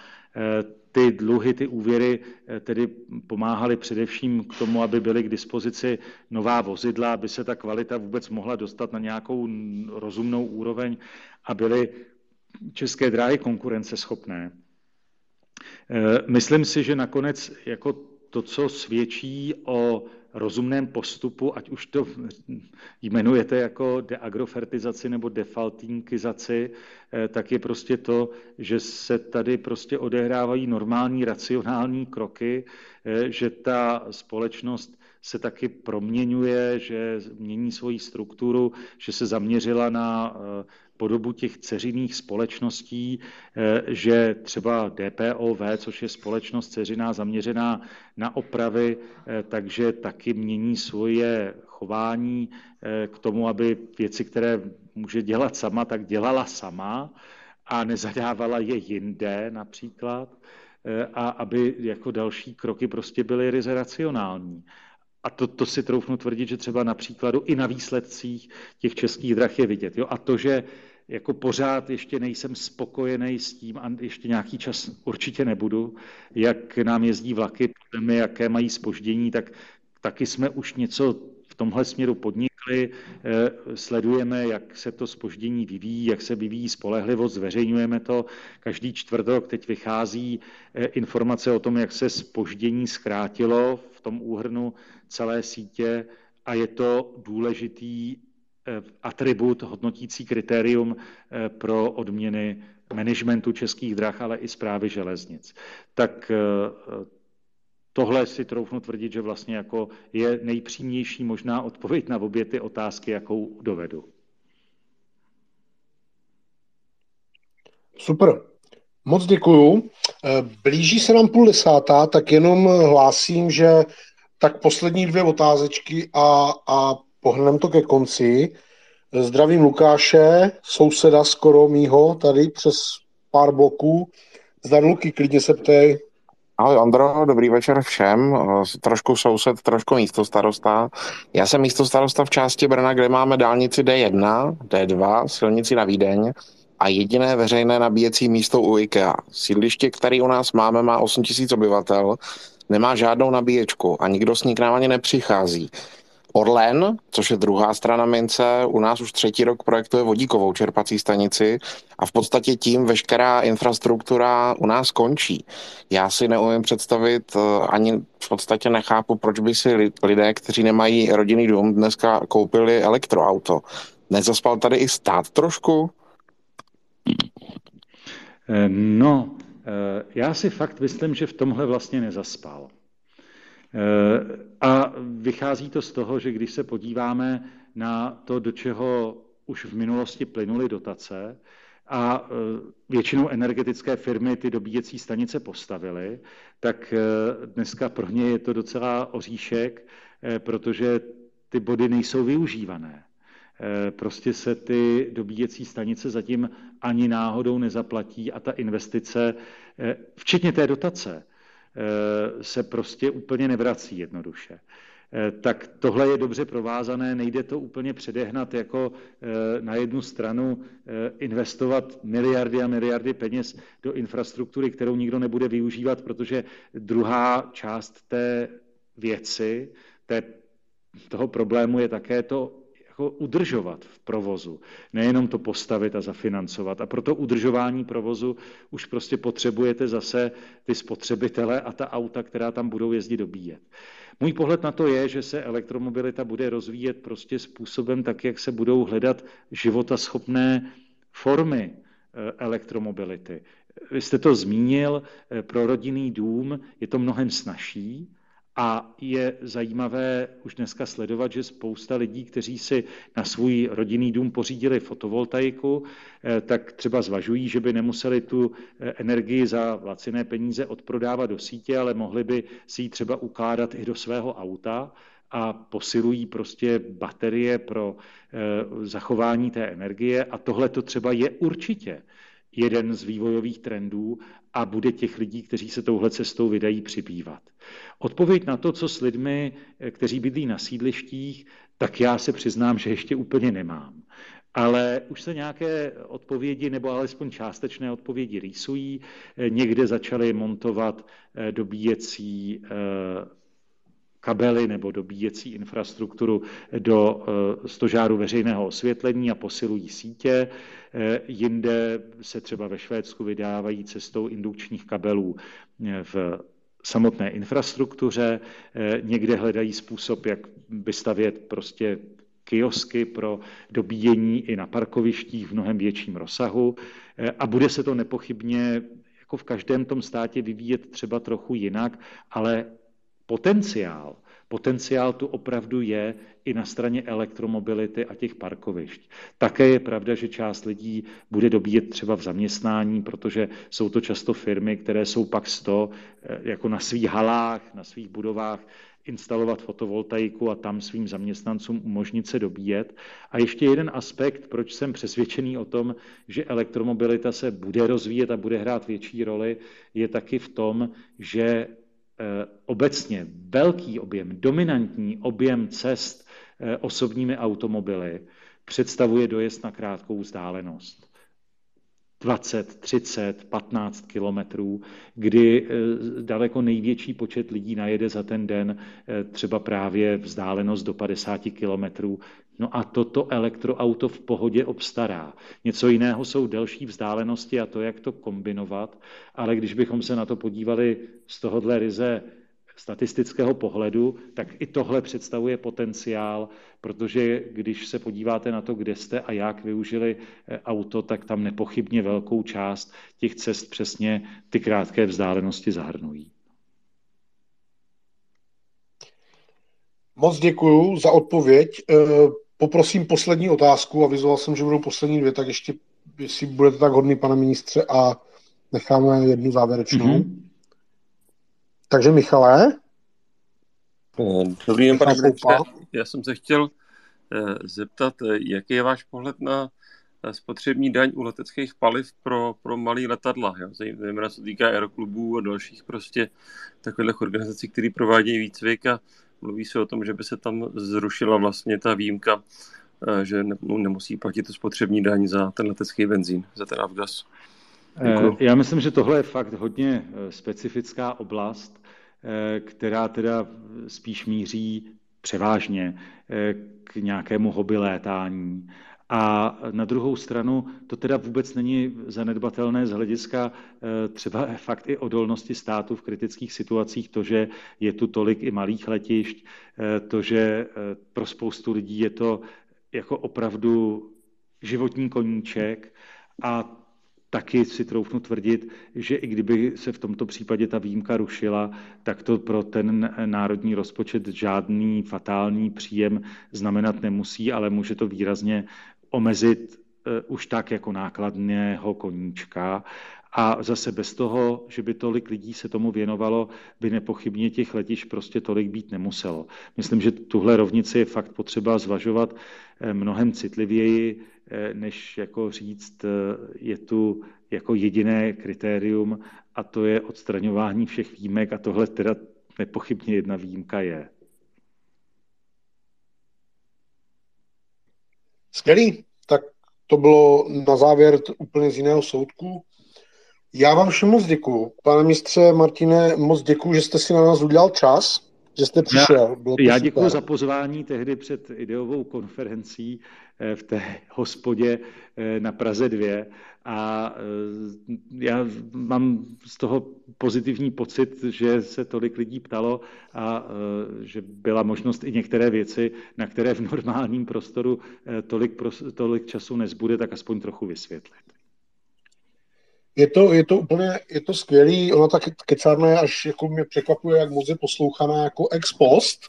ty dluhy, ty úvěry eh, tedy pomáhaly především k tomu, aby byly k dispozici nová vozidla, aby se ta kvalita vůbec mohla dostat na nějakou rozumnou úroveň a byly české dráhy konkurenceschopné. Eh, myslím si, že nakonec jako to, co svědčí o rozumném postupu, ať už to jmenujete jako deagrofertizaci nebo defaltinkizaci, eh, tak je prostě to, že se tady prostě odehrávají normální racionální kroky, eh, že ta společnost se taky proměňuje, že mění svoji strukturu, že se zaměřila na eh, podobu těch ceřiných společností, eh, že třeba DPOV, což je společnost ceřiná zaměřená na opravy, eh, takže taky mění svoje chování k tomu, aby věci, které může dělat sama, tak dělala sama a nezadávala je jinde například a aby jako další kroky prostě byly ryze racionální. A to, to si troufnu tvrdit, že třeba na příkladu i na výsledcích těch českých drah je vidět. Jo? A to, že jako pořád ještě nejsem spokojený s tím a ještě nějaký čas určitě nebudu, jak nám jezdí vlaky, jaké mají spoždění, tak taky jsme už něco v tomhle směru podnikli, eh, sledujeme, jak se to spoždění vyvíjí, jak se vyvíjí spolehlivost, zveřejňujeme to. Každý čtvrtok teď vychází eh, informace o tom, jak se spoždění zkrátilo v tom úhrnu celé sítě a je to důležitý Eh, atribut, hodnotící kritérium pro odměny managementu českých drah, ale i zprávy železnic. Tak tohle si troufnu tvrdit, že vlastně jako je nejpřímější možná odpověď na obě ty otázky, jakou dovedu. Super. Moc děkuju. Blíží se nám půl desátá, tak jenom hlásím, že tak poslední dvě otázečky a, a pohneme to ke konci. Zdravím Lukáše, souseda skoro mýho, tady přes pár bloků. Zdar Luky, klidně se ptej. Ahoj Ondro, dobrý večer všem. Trošku soused, trošku místo starosta. Já jsem místo starosta v části Brna, kde máme dálnici D1, D2, silnici na Vídeň a jediné veřejné nabíjecí místo u IKEA. Sídliště, který u nás máme, má 8 000 obyvatel, nemá žádnou nabíječku a nikdo s ní k nám ani nepřichází. Orlen, což je druhá strana mince, u nás už třetí rok projektuje vodíkovou čerpací stanici a v podstatě tím veškerá infrastruktura u nás končí. Já si neumím představit, eh, ani v podstatě nechápu, proč by si lidé, kteří nemají rodinný dům, dneska koupili elektroauto. Nezaspal tady i stát trošku? Eh, no, eh, já si fakt myslím, že v tomhle vlastně nezaspal. A vychází to z toho, že když se podíváme na to, do čeho už v minulosti plynuly dotace a většinou energetické firmy ty dobíjecí stanice postavily, tak dneska pro ně je to docela oříšek, protože ty body nejsou využívané. Prostě se ty dobíjecí stanice zatím ani náhodou nezaplatí a ta investice, včetně té dotace, se prostě úplně nevrací jednoduše. Eh, tak tohle je dobře provázané, nejde to úplně předehnat jako eh, na jednu stranu eh, investovat miliardy a miliardy peněz do infrastruktury, kterou nikdo nebude využívat, protože druhá část té věci, té, toho problému je také to jako udržovat v provozu. Nejenom to postavit a zafinancovat. A pro to udržování provozu už prostě potřebujete zase ty spotřebitele a ta auta, která tam budou jezdit dobíjet. Můj pohled na to je, že se elektromobilita bude rozvíjet prostě způsobem tak, jak se budou hledat životaschopné formy eh, elektromobility. Vy jste to zmínil, eh, pro rodinný dům je to mnohem snažší, a je zajímavé už dneska sledovat, že spousta lidí, kteří si na svůj rodinný dům pořídili fotovoltaiku, eh, tak třeba zvažují, že by nemuseli tu eh, energii za laciné peníze odprodávat do sítě, ale mohli by si ji třeba ukládat i do svého auta a posilují prostě baterie pro eh, zachování té energie. A tohle to třeba je určitě jeden z vývojových trendů a bude těch lidí, kteří se touhle cestou vydají, přibývat. Odpověď na to, co s lidmi, eh, kteří bydlí na sídlištích, tak já se přiznám, že ještě úplně nemám. Ale už se nějaké odpovědi, nebo alespoň částečné odpovědi rýsují. Eh, někde začaly montovat eh, dobíjecí kabely nebo dobíjecí infrastrukturu do stožáru veřejného osvětlení a posilují sítě. Jinde se třeba ve Švédsku vydávají cestou indukčních kabelů v samotné infrastruktuře, eh, někde hledají způsob, jak vystavět prostě kiosky pro dobíjení i na parkovištích v mnohem větším rozsahu. Eh, a bude se to nepochybně jako v každém tom státě vyvíjet třeba trochu jinak, ale potenciál Potenciál tu opravdu je i na straně elektromobility a těch parkovišť. Také je pravda, že část lidí bude dobíjet třeba v zaměstnání, protože jsou to často firmy, které jsou pak z to eh, jako na svých halách, na svých budovách instalovat fotovoltaiku a tam svým zaměstnancům umožnit se dobíjet. A ještě jeden aspekt, proč jsem přesvědčený o tom, že elektromobilita se bude rozvíjet a bude hrát větší roli, je taky v tom, že obecně velký objem, dominantní objem cest eh, osobními automobily představuje dojezd na krátkou vzdálenost. 20, 30, 15 kilometrů, kdy eh, daleko největší počet lidí najede za ten den třeba právě vzdálenost do 50 kilometrů No a toto elektroauto v pohodě obstará. Něco jiného jsou delší vzdálenosti a to, jak to kombinovat, ale když bychom se na to podívali z tohohle ryze statistického pohledu, tak i tohle představuje potenciál, protože když se podíváte na to, kde jste a jak využili eh, auto, tak tam nepochybně velkou část těch cest přesně ty krátké vzdálenosti zahrnují. Moc děkuji za odpověď. Eh, poprosím poslední otázku, avizoval jsem, že budou poslední dvě, tak ještě, jestli budete tak hodný, pane ministře, a necháme jednu závěrečnou. Mm-hmm. Takže Michale? Eh, dobrý den, pane. Já jsem se chtěl eh, zeptat, eh, jaký je váš pohled na spotřební daň u leteckých paliv pro, pro malý letadla, jo? zejména se týká aeroklubů a dalších prostě takových organizací, které provádějí výcvik a Mluví se o tom, že by se tam zrušila vlastně ta výjimka, eh, že nemusí platit tu spotřební daň za ten letecký benzín, za ten avgas. Děkuju. Já myslím, že tohle je fakt hodně specifická oblast, která teda spíš míří převážně k nějakému hobby létání. A na druhou stranu to teda vůbec není zanedbatelné z hlediska eh, třeba *laughs* fakt i odolnosti státu v kritických situacích, to, že je tu tolik i malých letišť, eh, to, že eh, pro spoustu lidí je to jako opravdu životní koníček a taky si troufnu tvrdit, že i kdyby se v tomto případě ta výjimka rušila, tak to pro ten národní rozpočet žádný fatální příjem znamenat nemusí, ale může to výrazně omezit už tak jako nákladného koníčka a zase bez toho, že by tolik lidí se tomu věnovalo, by nepochybně těch letiš prostě tolik být nemuselo. Myslím, že tuhle rovnici je fakt potřeba zvažovat eh, mnohem citlivěji, eh, než jako říct, eh, je tu jako jediné kritérium a to je odstraňování všech výjimek a tohle teda nepochybně jedna výjimka je. Skvělý. Tak to bylo na závěr úplně z jiného soudku. Já vám všem moc děkuju. Pane mistře Martine, moc děkuju, že jste si na nás udělal čas, že jste přišel. Bylo já, já děkuji za pozvání tehdy před ideovou konferencí eh, v té hospodě eh, na Praze 2 a eh, já mám z toho pozitivní pocit, že se tolik lidí ptalo a že byla možnost i některé věci, na které v normálním prostoru tolik, tolik času nezbude, tak aspoň trochu vysvětlit. Je to, je to úplně, je to skvělý, ona ta kecárna je až, jako mě překvapuje, jak moc je poslouchaná jako ex post,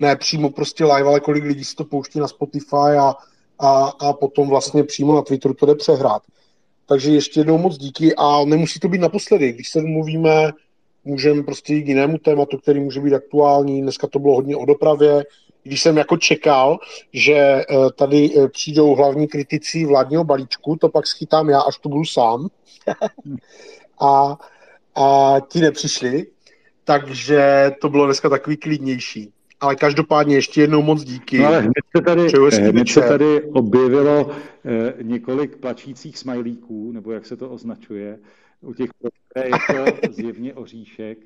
ne přímo prostě live, ale kolik lidí si to pouští na Spotify a, a, a potom vlastně přímo na Twitteru to jde přehrát. Takže ještě jednou moc díky a nemusí to být naposledy. Když se mluvíme, můžeme prostě jít k jinému tématu, který může být aktuální. Dneska to bylo hodně o dopravě. Když jsem jako čekal, že eh, tady eh, přijdou hlavní kritici vládního balíčku, to pak schytám já, až tu budu sám. *laughs* a, a ti nepřišli, takže to bylo dneska takový klidnější. Ale každopádně ještě jednou moc díky. No ale hned se tady, hned se tady objevilo eh, několik plačících smajlíků, nebo jak se to označuje, u těch, které je to *laughs* zjevně oříšek.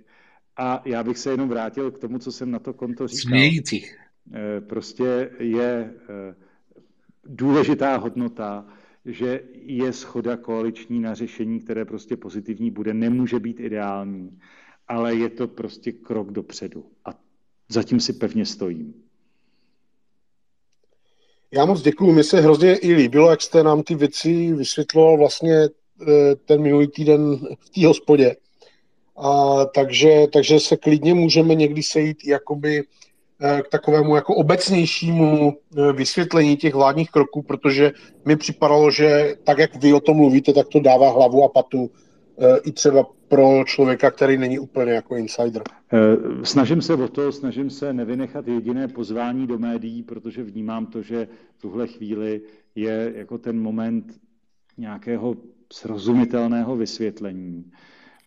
A já bych se jenom vrátil k tomu, co jsem na to konto říkal. Smějících. Eh, prostě je eh, důležitá hodnota, že je schoda koaliční na řešení, které prostě pozitivní bude, nemůže být ideální, ale je to prostě krok dopředu. A zatím si pevně stojím. Já moc děkuji, mi se hrozně i líbilo, jak jste nám ty věci vysvětloval vlastně eh, ten minulý týden v té hospodě. A, takže, takže se klidně můžeme někdy sejít jakoby Eh, k takovému jako obecnějšímu eh, vysvětlení těch vládních kroků, protože mi připadalo, že tak, jak vy o tom mluvíte, tak to dává hlavu a patu i třeba pro člověka, který není úplně jako insider. Snažím se o to, snažím se nevynechat jediné pozvání do médií, protože vnímám to, že v tuhle chvíli je jako ten moment nějakého srozumitelného vysvětlení.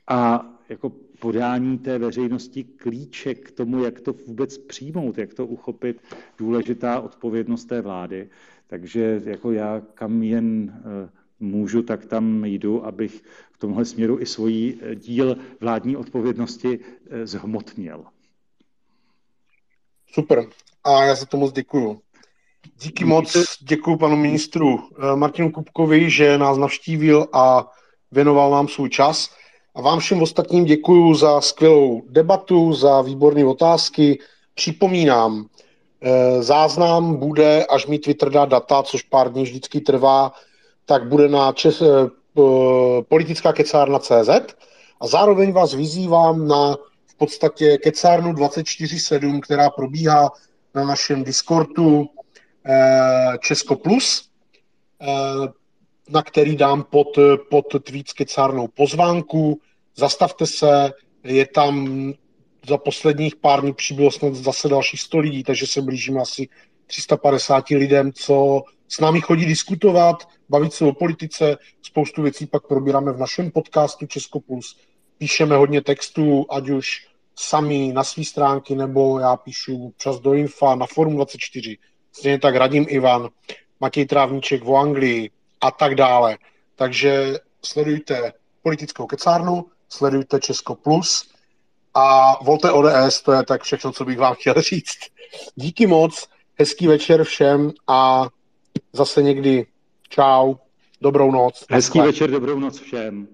A jako podání té veřejnosti klíče k tomu, jak to vůbec přijmout, jak to uchopit, důležitá odpovědnost té vlády. Takže jako já kam jen eh, můžu, tak tam jdu, abych v tomhle směru i svůj eh, díl vládní odpovědnosti eh, zhmotnil. Super. A já za to moc děkuju. Díky moc děkuji panu ministru Martinu Kupkovi, že nás navštívil a věnoval nám svůj čas. A vám všem ostatním děkuji za skvělou debatu, za výborné otázky. Připomínám, eh, záznam bude, až mi Twitter dá data, což pár dní vždycky trvá, tak bude na čes, eh, politická kecárna CZ a zároveň vás vyzývám na v podstatě kecárnu 24.7, která probíhá na našem Discordu eh, Česko Plus na který dám pod, pod tweet s kecárnou pozvánku. Zastavte se, je tam za posledních pár dní přibylo snad zase dalších 100 lidí, takže se blížíme asi 350 lidem, co s námi chodí diskutovat, bavit se o politice. Spoustu věcí pak probíráme v našem podcastu Česko Plus. Píšeme hodně textů, ať už sami na své stránky, nebo já píšu čas do Infa na Forum 24. Stejně tak Radim Ivan, Matěj Trávníček v Anglii, a tak dále. Takže sledujte politickou kecárnu, sledujte Česko Plus a volte ODS, to je tak všechno, co bych vám chtěl říct. Díky moc, hezký večer všem a zase někdy čau, dobrou noc. Hezký večer, dobrou noc všem.